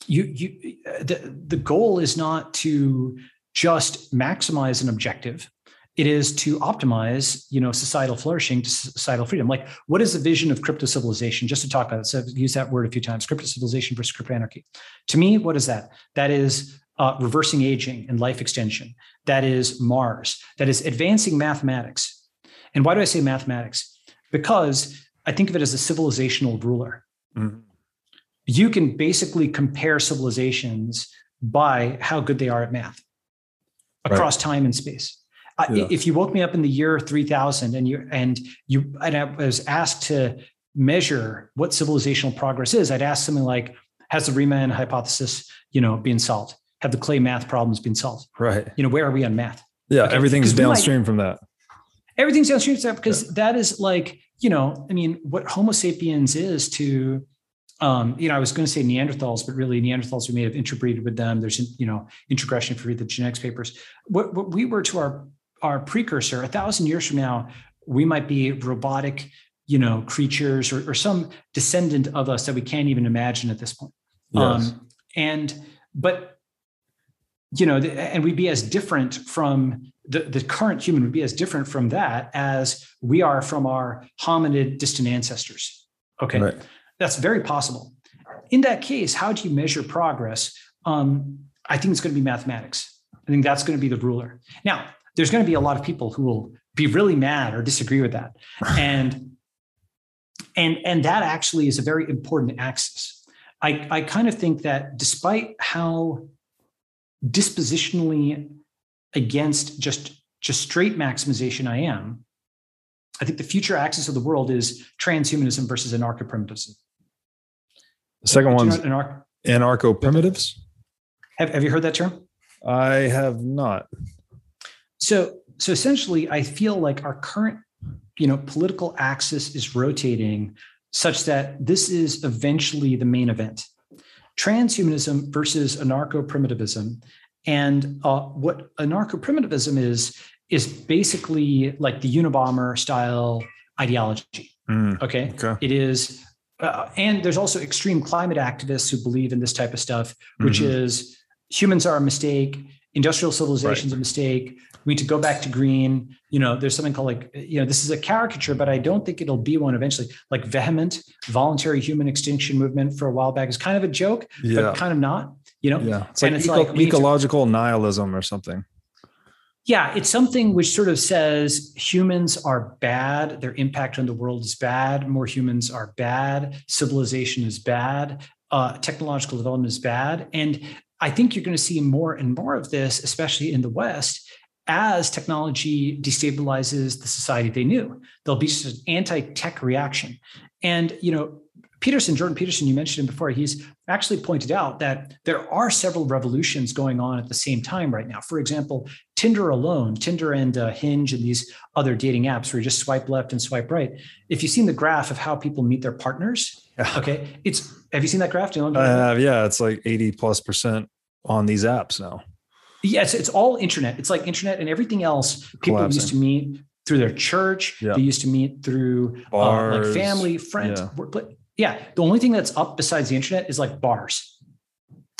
You you the the goal is not to just maximize an objective it is to optimize you know societal flourishing to societal freedom. Like what is the vision of crypto civilization? Just to talk about it so i've used that word a few times crypto civilization versus crypto anarchy. To me what is that? That is uh, reversing aging and life extension. That is mars. That is advancing mathematics. And why do i say mathematics? Because i think of it as a civilizational ruler. Mm-hmm. you can basically compare civilizations by how good they are at math across right. time and space yeah. if you woke me up in the year 3000 and you and you and I was asked to measure what civilizational progress is, I'd ask something like, has the Riemann hypothesis, you know, been solved? Have the clay math problems been solved? Right. You know, where are we on math? Yeah, okay. everything's downstream might, from that. Everything's downstream from that because yeah. that is like, you know, I mean, what Homo sapiens is to um, you know, I was going to say Neanderthals, but really Neanderthals we may have interbreeded with them. There's, you know, introgression if you read the genetics papers. What, what we were to our our precursor a thousand years from now we might be robotic you know creatures or, or some descendant of us that we can't even imagine at this point. Yes. um, and but you know and we'd be as different from the, the current human would be as different from that as we are from our hominid distant ancestors. Okay? Right. that's very possible. In that case how do you measure progress? Um, i think it's going to be mathematics. I think that's going to be the ruler. Now there's going to be a lot of people who will be really mad or disagree with that. And and and that actually is a very important axis. I, I kind of think that despite how dispositionally against just just straight maximization I am, I think the future axis of the world is transhumanism versus anarcho-primitivism. The second one's anarch- anarcho-primitives. Have, have you heard that term? I have not. So, so essentially, I feel like our current, you know, political axis is rotating such that this is eventually the main event. Transhumanism versus anarcho-primitivism, and uh, what anarcho-primitivism is is basically like the Unabomber style ideology. Mm, okay? okay, it is. Uh, and there's also extreme climate activists who believe in this type of stuff, which mm-hmm. is humans are a mistake industrial civilization's right. a mistake. We need to go back to green. You know there's something called like you know this is a caricature but i don't think it'll be one eventually. Like vehement voluntary human extinction movement for a while back is kind of a joke yeah. but kind of not you know? Yeah. It's like, it's eco- like ecological to, nihilism or something. Yeah it's something which sort of says humans are bad their impact on the world is bad more humans are bad civilization is bad uh, technological development is bad and I think you're going to see more and more of this, especially in the West, as technology destabilizes the society they knew. There'll be just an anti-tech reaction. And you know, Peterson, Jordan Peterson, you mentioned him before, he's actually pointed out that there are several revolutions going on at the same time right now. For example, Tinder alone, Tinder and uh, Hinge and these other dating apps where you just swipe left and swipe right. If you've seen the graph of how people meet their partners, okay, it's have you seen that graph? Do you know I have, yeah, it's like 80 plus percent on these apps now. Yes, it's all internet. It's like internet and everything else. People Collapsing. used to meet through their church. Yeah. They used to meet through uh, like family, friends, yeah. Yeah, the only thing that's up besides the internet is like bars.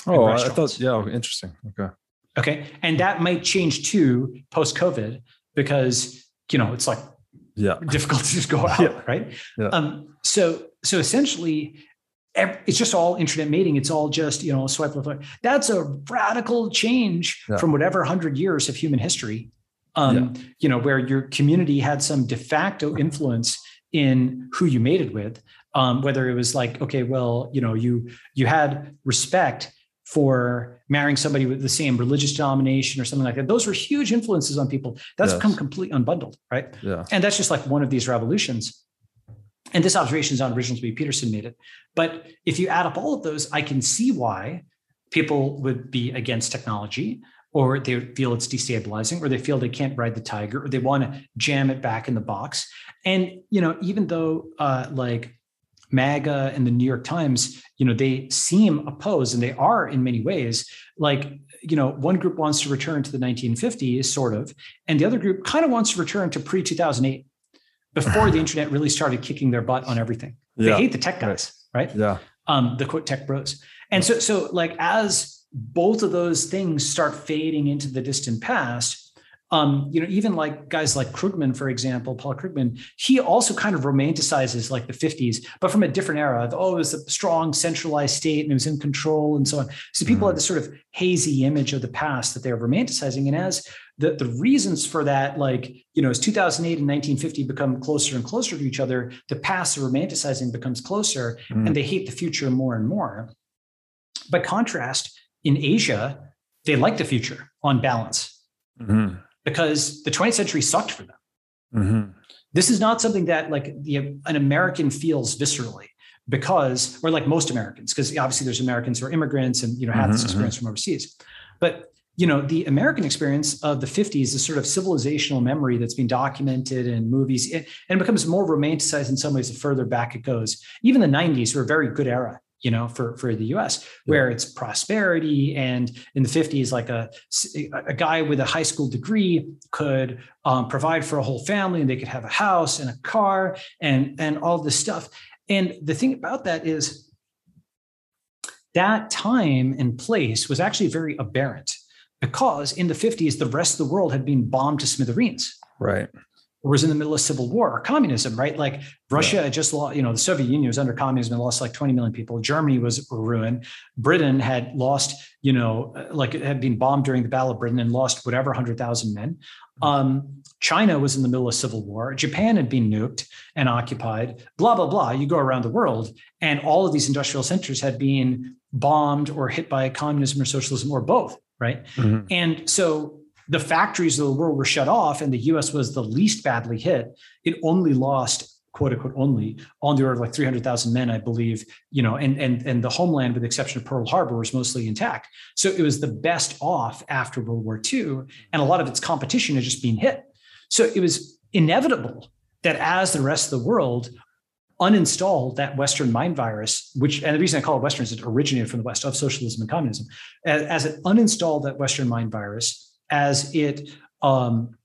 Oh, I thought, yeah, interesting. Okay. Okay. And that might change too post COVID because, you know, it's like yeah difficult to just go out, yeah. right? Yeah. Um, so, so essentially, it's just all internet mating. It's all just, you know, swipe left. That's a radical change yeah. from whatever hundred years of human history. Um, yeah. you know, where your community had some de facto influence in who you mated with um, whether it was like okay well you know you you had respect for marrying somebody with the same religious denomination or something like that those were huge influences on people that's yes. become completely unbundled right yeah and that's just like one of these revolutions and this observation is on original to be peterson made it. But if you add up all of those i can see why people would be against technology or they feel it's destabilizing or they feel they can't ride the tiger or they want to jam it back in the box. And you know even though uh, like maga and the new york times you know they seem opposed and they are in many ways like you know one group wants to return to the 1950s sort of and the other group kind of wants to return to pre-2008 before the internet really started kicking their butt on everything they yeah. hate the tech guys right, right? yeah um the quote tech bros and so so like as both of those things start fading into the distant past um, you know, even like guys like Krugman, for example, Paul Krugman, he also kind of romanticizes like the 50s, but from a different era. Oh, it was a strong centralized state and it was in control and so on. So people mm-hmm. had this sort of hazy image of the past that they're romanticizing. And as the, the reasons for that, like, you know, as 2008 and 1950 become closer and closer to each other, the past, the romanticizing becomes closer mm-hmm. and they hate the future more and more. By contrast, in Asia, they like the future on balance mm-hmm. Because the 20th century sucked for them. Mm-hmm. This is not something that like the, an American feels viscerally because, or like most Americans, because obviously there's Americans who are immigrants and you know have this mm-hmm, mm-hmm. experience from overseas. But you know the american experience of the 50s is sort of civilizational memory that's been documented in movies and it becomes more romanticized in some ways the further back it goes even the 90s were a very good era you know, for, for the US, where it's prosperity. And in the 50s, like a, a guy with a high school degree could um, provide for a whole family and they could have a house and a car and, and all this stuff. And the thing about that is that time and place was actually very aberrant because in the 50s, the rest of the world had been bombed to smithereens. Right was in the middle of civil war or communism, right? Like Russia yeah. just lost, you know, the Soviet Union was under communism and lost like 20 million people. Germany was ruined. Britain had lost, you know, like it had been bombed during the Battle of Britain and lost whatever 100,000 men. Um, China was in the middle of civil war. Japan had been nuked and occupied, blah, blah, blah. You go around the world and all of these industrial centers had been bombed or hit by communism or socialism or both, right? Mm-hmm. And so the factories of the world were shut off and the US was the least badly hit, it only lost quote unquote only on the order of like 300,000 men, I believe, you know, and, and, and the homeland, with the exception of Pearl Harbor, was mostly intact. So it was the best off after World War II. And a lot of its competition had just been hit. So it was inevitable that as the rest of the world uninstalled that Western mind virus, which, and the reason I call it Western is it originated from the West of socialism and communism, as, as it uninstalled that Western mind virus, as it um,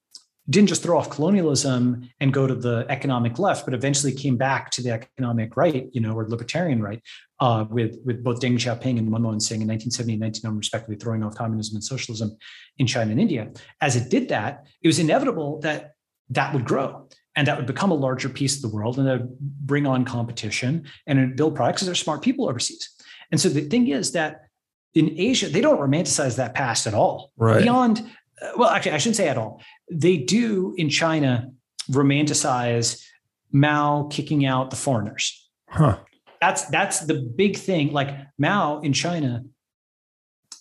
didn't just throw off colonialism and go to the economic left, but eventually came back to the economic right, you know, or libertarian right, uh, with with both Deng Xiaoping and Manmohan Singh in 1970 and 1991, respectively, throwing off communism and socialism in China and India. As it did that, it was inevitable that that would grow and that would become a larger piece of the world and would bring on competition and build products because there's smart people overseas. And so the thing is that in Asia, they don't romanticize that past at all. Right. Beyond, uh, well, actually, I shouldn't say at all. They do in China romanticize Mao kicking out the foreigners. Huh. That's that's the big thing. Like Mao in China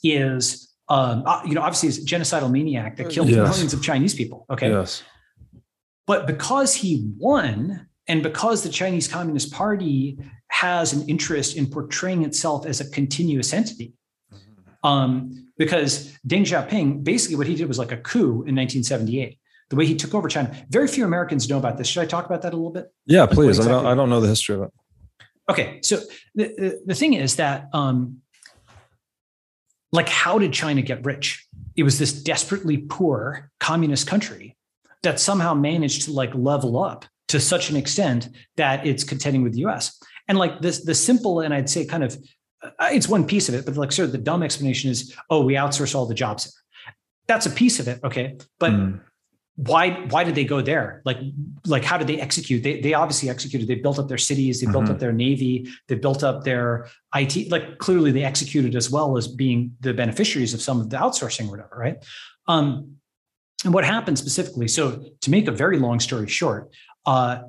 is, um, uh, you know, obviously is a genocidal maniac that killed yes. millions of Chinese people. Okay. Yes. But because he won, and because the Chinese Communist Party has an interest in portraying itself as a continuous entity, um, because Deng Xiaoping, basically what he did was like a coup in 1978. The way he took over China. Very few Americans know about this. Should I talk about that a little bit? Yeah, like please. Exactly? I, don't, I don't know the history of it. Okay. So the, the, the thing is that, um, like, how did China get rich? It was this desperately poor communist country that somehow managed to like level up to such an extent that it's contending with the US. And like this, the simple and I'd say kind of it's one piece of it, but like sort of the dumb explanation is, oh, we outsource all the jobs. That's a piece of it, okay. But mm. why why did they go there? Like like how did they execute? They they obviously executed. They built up their cities. They mm-hmm. built up mm-hmm. their navy. They built up their IT. Like clearly they executed as well as being the beneficiaries of some of the outsourcing or whatever, right? Um, and what happened specifically? So to make a very long story short, uh,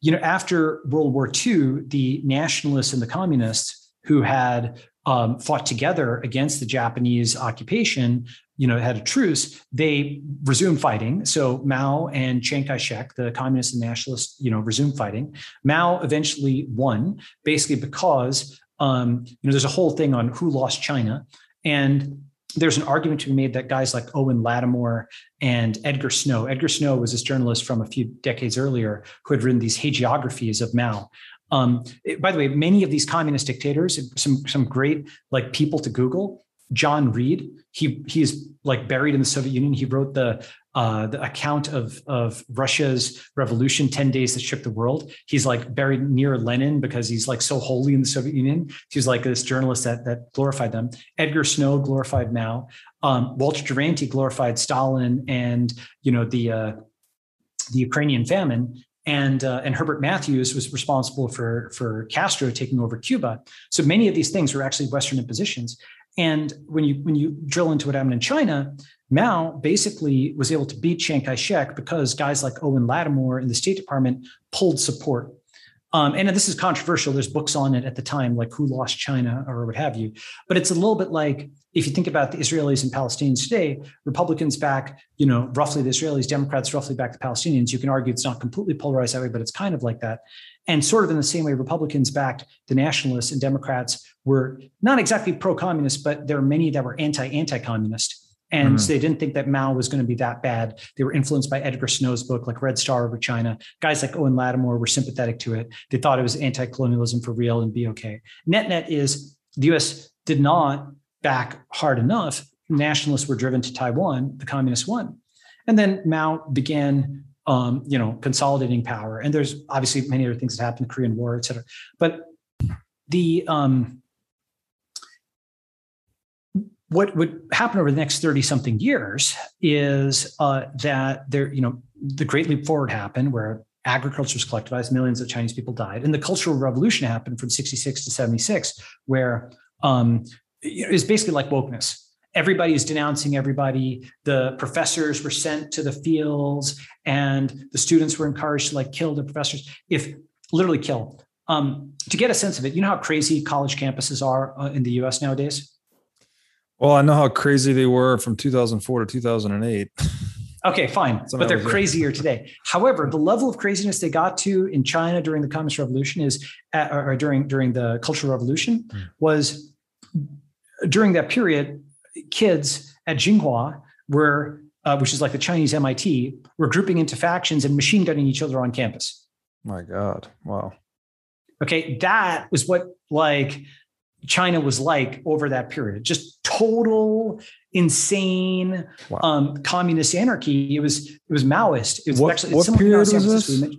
you know, after World War II, the nationalists and the communists who had um, fought together against the Japanese occupation, you know, had a truce, they resumed fighting. So Mao and Chiang Kai-shek, the communists and nationalists, you know, resumed fighting. Mao eventually won, basically because um, you know, there's a whole thing on who lost China. And there's an argument to be made that guys like Owen Lattimore and Edgar Snow, Edgar Snow was this journalist from a few decades earlier who had written these hagiographies of Mao. Um, by the way, many of these communist dictators, some some great like people to Google. John Reed, he he is like buried in the Soviet Union. He wrote the uh, the account of of Russia's revolution, ten days that shook the world. He's like buried near Lenin because he's like so holy in the Soviet Union. He's like this journalist that that glorified them. Edgar Snow glorified Mao. Um, Walter Duranty glorified Stalin and you know the uh, the Ukrainian famine and uh, and Herbert Matthews was responsible for for Castro taking over Cuba. So many of these things were actually Western impositions. And when you when you drill into what happened in China, Mao basically was able to beat Chiang Kai-shek because guys like Owen Lattimore in the State Department pulled support. Um, and this is controversial. There's books on it at the time, like Who Lost China or what have you. But it's a little bit like if you think about the Israelis and Palestinians today, Republicans back, you know, roughly the Israelis, Democrats roughly back the Palestinians. You can argue it's not completely polarized that way, but it's kind of like that. And sort of in the same way, Republicans backed the nationalists and Democrats were not exactly pro-communist, but there are many that were anti-anti-communist. And mm-hmm. they didn't think that Mao was going to be that bad. They were influenced by Edgar Snow's book, like Red Star over China. Guys like Owen Lattimore were sympathetic to it. They thought it was anti-colonialism for real and be okay. Net net is the US did not back hard enough, nationalists were driven to Taiwan, the communists won. And then Mao began, um, you know, consolidating power. And there's obviously many other things that happened, the Korean War, et cetera. But the um, what would happen over the next 30 something years is uh, that there, you know, the Great Leap Forward happened where agriculture was collectivized, millions of Chinese people died. And the Cultural Revolution happened from 66 to 76, where um, basically like wokeness. Everybody is denouncing everybody. The professors were sent to the fields, and the students were encouraged to like kill the professors. If literally kill. Um, to get a sense of it, you know how crazy college campuses are uh, in the U.S. nowadays. Well, I know how crazy they were from 2004 to 2008. Okay, fine. but they're crazier today. However, the level of craziness they got to in China during the Communist Revolution is, uh, or during during the Cultural Revolution, mm. was during that period, kids at Tsinghua were, uh, which is like the Chinese MIT, were grouping into factions and machine gunning each other on campus. My God. Wow. Okay. That was what like China was like over that period. Just total insane wow. um, communist anarchy. It was it was Maoist. It was what, actually what period was this?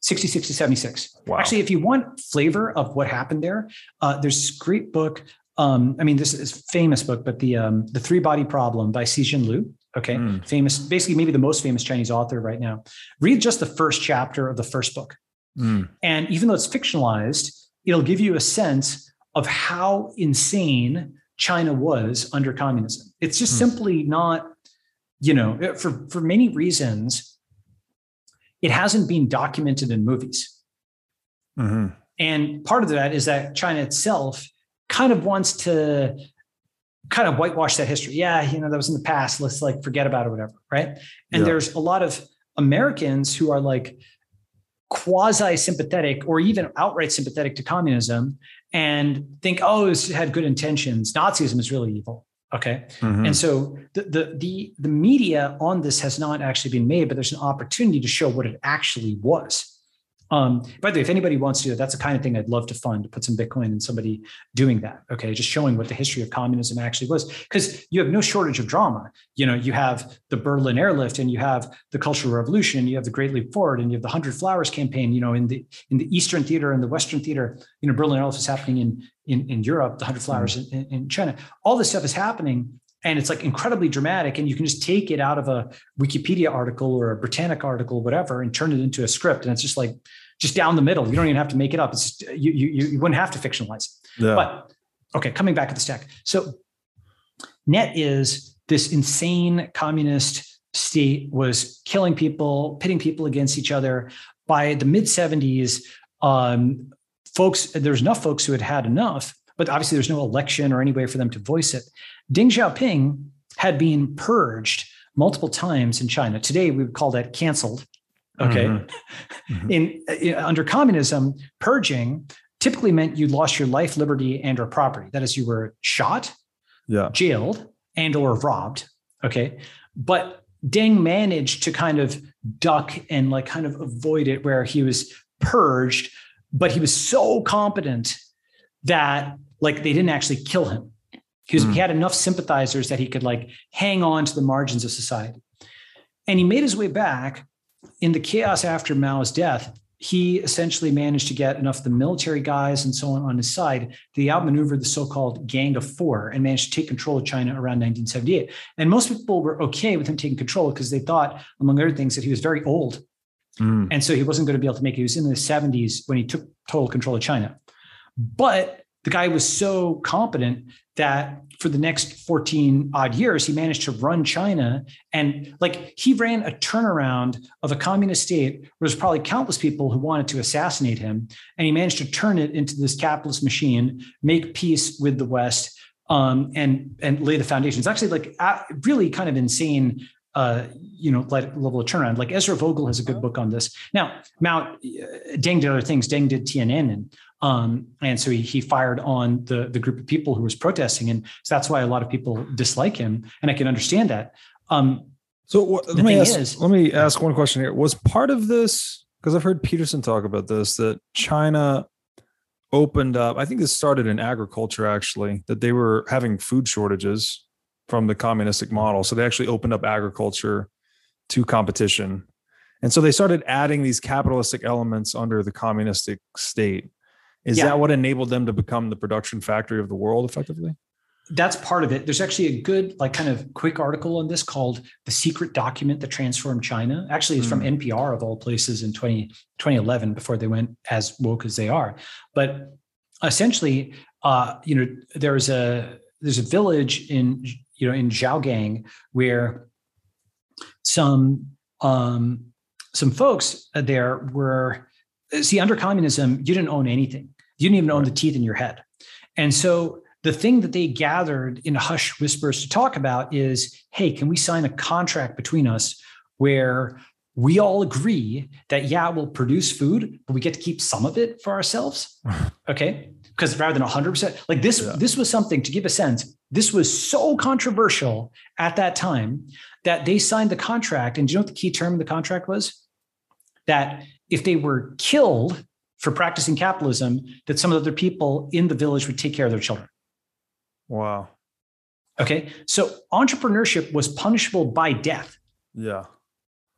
66 to 76. Wow. Actually, if you want flavor of what happened there, uh, there's this great book um, I mean, this is famous book, but the um, the Three Body Problem by Cixin Liu. Okay, mm. famous, basically maybe the most famous Chinese author right now. Read just the first chapter of the first book, mm. and even though it's fictionalized, it'll give you a sense of how insane China was under communism. It's just mm. simply not, you know, for for many reasons, it hasn't been documented in movies. Mm-hmm. And part of that is that China itself kind of wants to kind of whitewash that history. Yeah, you know, that was in the past. Let's like forget about it, whatever. Right. And yeah. there's a lot of Americans who are like quasi sympathetic or even outright sympathetic to communism and think, oh, it had good intentions. Nazism is really evil. Okay. Mm-hmm. And so the, the the the media on this has not actually been made, but there's an opportunity to show what it actually was. Um, by the way, if anybody wants to, that's the kind of thing I'd love to fund to put some Bitcoin in somebody doing that. Okay, just showing what the history of communism actually was, because you have no shortage of drama. You know, you have the Berlin airlift, and you have the Cultural Revolution, and you have the Great Leap Forward, and you have the Hundred Flowers campaign. You know, in the in the Eastern Theater and the Western Theater, you know, Berlin airlift is happening in in, in Europe, the Hundred Flowers mm-hmm. in, in China. All this stuff is happening and it's like incredibly dramatic and you can just take it out of a wikipedia article or a britannic article whatever and turn it into a script and it's just like just down the middle. You don't even have to make it up. It's just, you, you, you wouldn't have to fictionalize it. Yeah. But okay, coming back to the stack. So net is this insane communist state was killing people, pitting people against each other, by the mid 70s, um, folks, there's enough folks who had had enough, but obviously there's no election or any way for them to voice it. Deng Xiaoping had been purged multiple times in China. Today, we would call that canceled. Okay. Mm-hmm. Mm-hmm. In, in, under communism, purging typically meant you lost your life, liberty, and or property. That is, you were shot, yeah. jailed, and or robbed. Okay. But Deng managed to kind of duck and like kind of avoid it where he was purged, but he was so competent that like they didn't actually kill him. He, was, mm. he had enough sympathizers that he could like hang on to the margins of society. And he made his way back in the chaos after Mao's death he essentially managed to get enough of the military guys and so on on his side He outmaneuvered the so-called Gang of Four and managed to take control of China around 1978. And most people were okay with him taking control because they thought, among other things, that he was very old. Mm. And so he wasn't going to be able to make it. He was in the 70s when he took total control of China. But the guy was so competent that for the next 14 odd years, he managed to run China. And like he ran a turnaround of a communist state where there's probably countless people who wanted to assassinate him. And he managed to turn it into this capitalist machine, make peace with the West, um, and, and lay the foundations. Actually like really kind of insane uh, you know, level of turnaround. Like Ezra Vogel has a good book on this. Now, Mount uh, Deng did other things. Deng did Tiananmen, um, and so he, he fired on the, the group of people who was protesting. And so that's why a lot of people dislike him. And I can understand that. Um, so what, let me ask, is, let me ask one question here. Was part of this, because I've heard Peterson talk about this, that China opened up, I think this started in agriculture actually, that they were having food shortages from the communistic model. So they actually opened up agriculture to competition. And so they started adding these capitalistic elements under the communistic state. Is yeah. that what enabled them to become the production factory of the world effectively? That's part of it. There's actually a good, like, kind of quick article on this called The Secret Document That Transformed China. Actually, it's mm. from hmm. NPR of all places in 20, 2011 before they went as woke as they are. But essentially, uh, you know, there's a there's a village in you know in Xiaogang where some um, some folks there were see under communism you didn't own anything. You didn't even own the teeth in your head. And so the thing that they gathered in hush whispers to talk about is hey can we sign a contract between us where we all agree that yeah we'll produce food but we get to keep some of it for ourselves? Okay? Because rather than 100% like this yeah. this was something to give a sense this was so controversial at that time that they signed the contract. And do you know what the key term of the contract was? That if they were killed for practicing capitalism, that some of the other people in the village would take care of their children. Wow. Okay. So entrepreneurship was punishable by death. Yeah.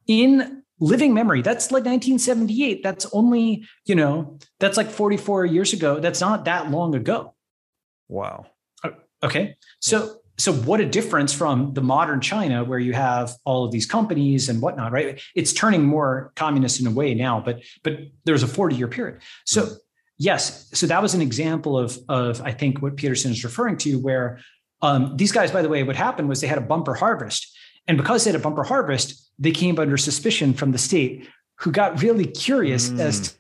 In living memory, that's like 1978. That's only, you know, that's like 44 years ago. That's not that long ago. Wow. Uh, okay. So so what a difference from the modern China where you have all of these companies and whatnot, right? It's turning more communist in a way now, but but there's a 40 year period. So mm-hmm. yes, so that was an example of of I think what Peterson is referring to, where um, these guys, by the way, what happened was they had a bumper harvest, and because they had a bumper harvest, they came under suspicion from the state, who got really curious mm. as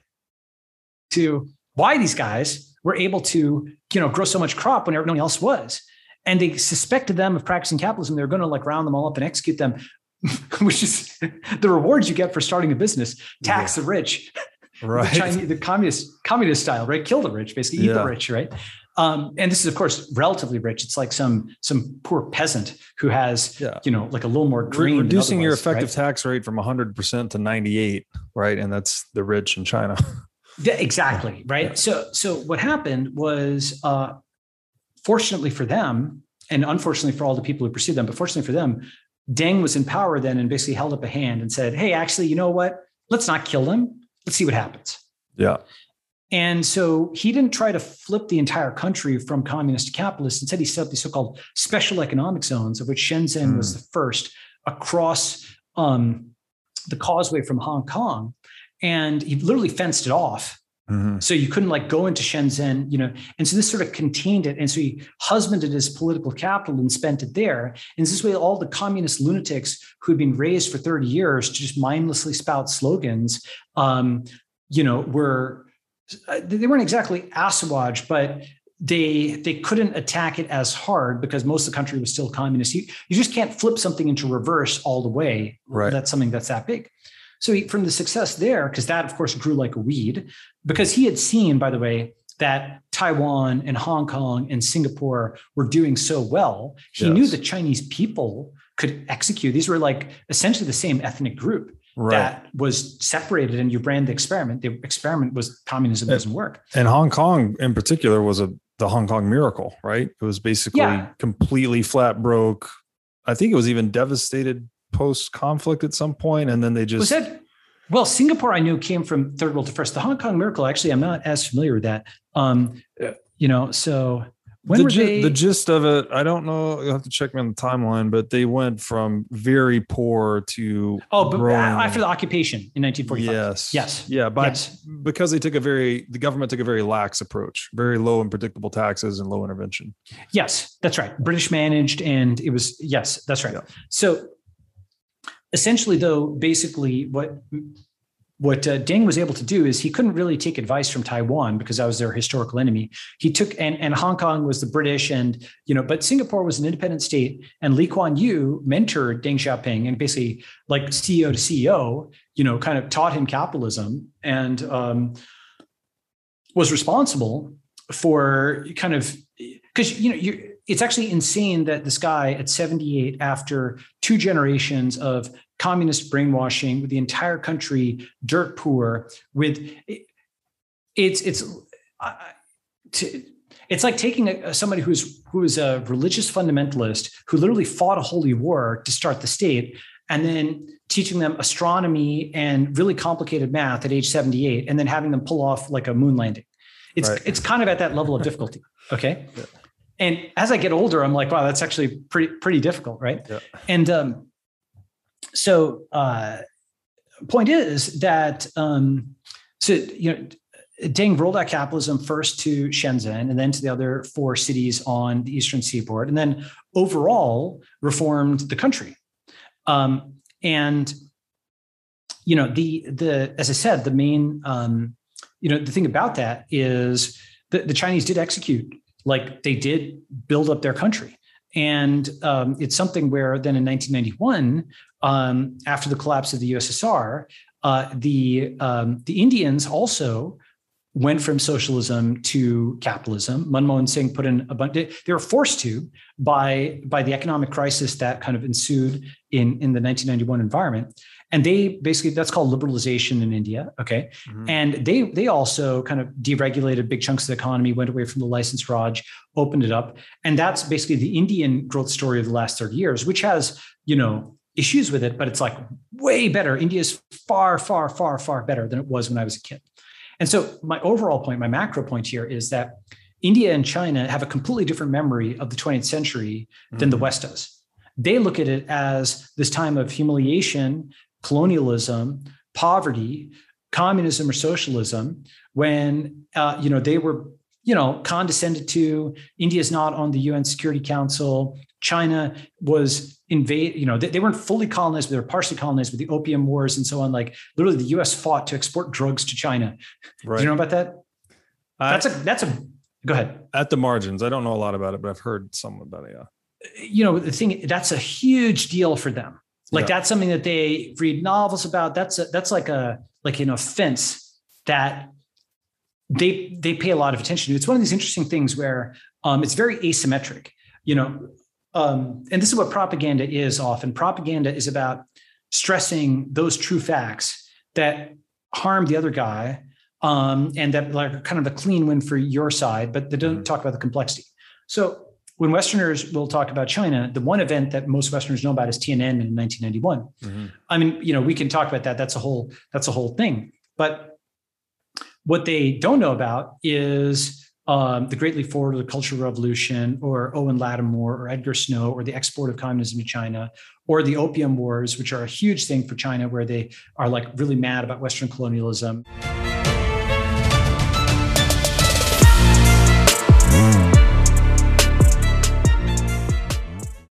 to why these guys were able to you know grow so much crop when everyone else was and they suspected them of practicing capitalism. They're going to like round them all up and execute them, which is the rewards you get for starting a business. Tax yeah. the rich, right? The, Chinese, the communist communist style, right? Kill the rich, basically eat yeah. the rich, right? Um, and this is of course relatively rich. It's like some some poor peasant who has yeah. you know like a little more green. Reducing your effective right? tax rate from 100 percent to 98, right? And that's the rich in China. Yeah, exactly right. Yeah. So so what happened was uh, fortunately for them, and unfortunately for all the people who pursued them, but fortunately for them, Deng was in power then and basically held up a hand and said, Hey, actually, you know what? Let's not kill them. Let's see what happens. Yeah. And so he didn't try to flip the entire country from communist to capitalist. Instead, he set up these so-called special economic zones, of which Shenzhen mm. was the first across um, the causeway from Hong Kong. And he literally fenced it off Mm-hmm. So you couldn't like go into Shenzhen, you know, and so this sort of contained it. And so he husbanded his political capital and spent it there. And this way, all the communist lunatics who had been raised for 30 years to just mindlessly spout slogans, um, you know, were uh, they weren't exactly assuaged, but they they couldn't attack it as hard because most of the country was still communist. You, you just can't flip something into reverse all the way. Right. That's something that's that big. So he, from the success there, because that of course grew like a weed, because he had seen, by the way, that Taiwan and Hong Kong and Singapore were doing so well. He yes. knew the Chinese people could execute. These were like essentially the same ethnic group right. that was separated and you ran the experiment. The experiment was communism doesn't work. And Hong Kong in particular was a the Hong Kong miracle, right? It was basically yeah. completely flat broke. I think it was even devastated post conflict at some point, and then they just was that. Well, Singapore, I knew came from third world to first. The Hong Kong miracle, actually, I'm not as familiar with that. Um, you know, so when the, were they? the gist of it, I don't know. You'll have to check me on the timeline, but they went from very poor to oh, but growing. after the occupation in 1945. Yes, yes, yeah, but yes. because they took a very the government took a very lax approach, very low and predictable taxes and low intervention. Yes, that's right. British managed, and it was yes, that's right. Yeah. So essentially, though, basically what what uh, Deng was able to do is he couldn't really take advice from Taiwan because that was their historical enemy. He took and, and Hong Kong was the British and you know, but Singapore was an independent state and Lee Kuan Yew mentored Deng Xiaoping and basically like CEO to CEO, you know, kind of taught him capitalism and um, was responsible for kind of because you know you it's actually insane that this guy at 78 after two generations of communist brainwashing with the entire country dirt poor with it's it's uh, to, it's like taking a, somebody who's who is a religious fundamentalist who literally fought a holy war to start the state and then teaching them astronomy and really complicated math at age 78 and then having them pull off like a moon landing it's right. it's kind of at that level of difficulty okay yeah. and as i get older i'm like wow that's actually pretty pretty difficult right yeah. and um so uh, point is that um, so you know Deng rolled out capitalism first to Shenzhen and then to the other four cities on the eastern seaboard, and then overall reformed the country. Um, and you know the the as I said, the main um, you know the thing about that is that the Chinese did execute like they did build up their country. And um, it's something where then in 1991, um, after the collapse of the USSR, uh, the um, the Indians also went from socialism to capitalism. Manmohan Singh put in a bunch. They were forced to by by the economic crisis that kind of ensued in in the 1991 environment. And they basically that's called liberalization in India. Okay, mm-hmm. and they they also kind of deregulated big chunks of the economy, went away from the license Raj, opened it up, and that's basically the Indian growth story of the last 30 years, which has you know issues with it, but it's like way better. India is far, far, far, far better than it was when I was a kid. And so, my overall point, my macro point here is that India and China have a completely different memory of the 20th century than mm-hmm. the West does. They look at it as this time of humiliation, colonialism, poverty, communism or socialism, when uh, you know they were you know condescended to. India is not on the UN Security Council. China was invade, you know, they, they, weren't fully colonized, but they were partially colonized with the opium wars and so on. Like literally the US fought to export drugs to China. Right. Do you know about that? I, that's a that's a go ahead. At the margins. I don't know a lot about it, but I've heard some about it. Yeah. You know, the thing that's a huge deal for them. Like yeah. that's something that they read novels about. That's a, that's like a like an offense that they they pay a lot of attention to. It's one of these interesting things where um, it's very asymmetric. You know, um, and this is what propaganda is often propaganda is about stressing those true facts that harm the other guy um, and that like kind of a clean win for your side but they don't mm-hmm. talk about the complexity so when westerners will talk about china the one event that most westerners know about is tiananmen in 1991 mm-hmm. i mean you know we can talk about that that's a whole that's a whole thing but what they don't know about is um, the Great Leap Forward or the Cultural Revolution or Owen Lattimore or Edgar Snow or the export of communism to China or the Opium Wars, which are a huge thing for China where they are like really mad about Western colonialism.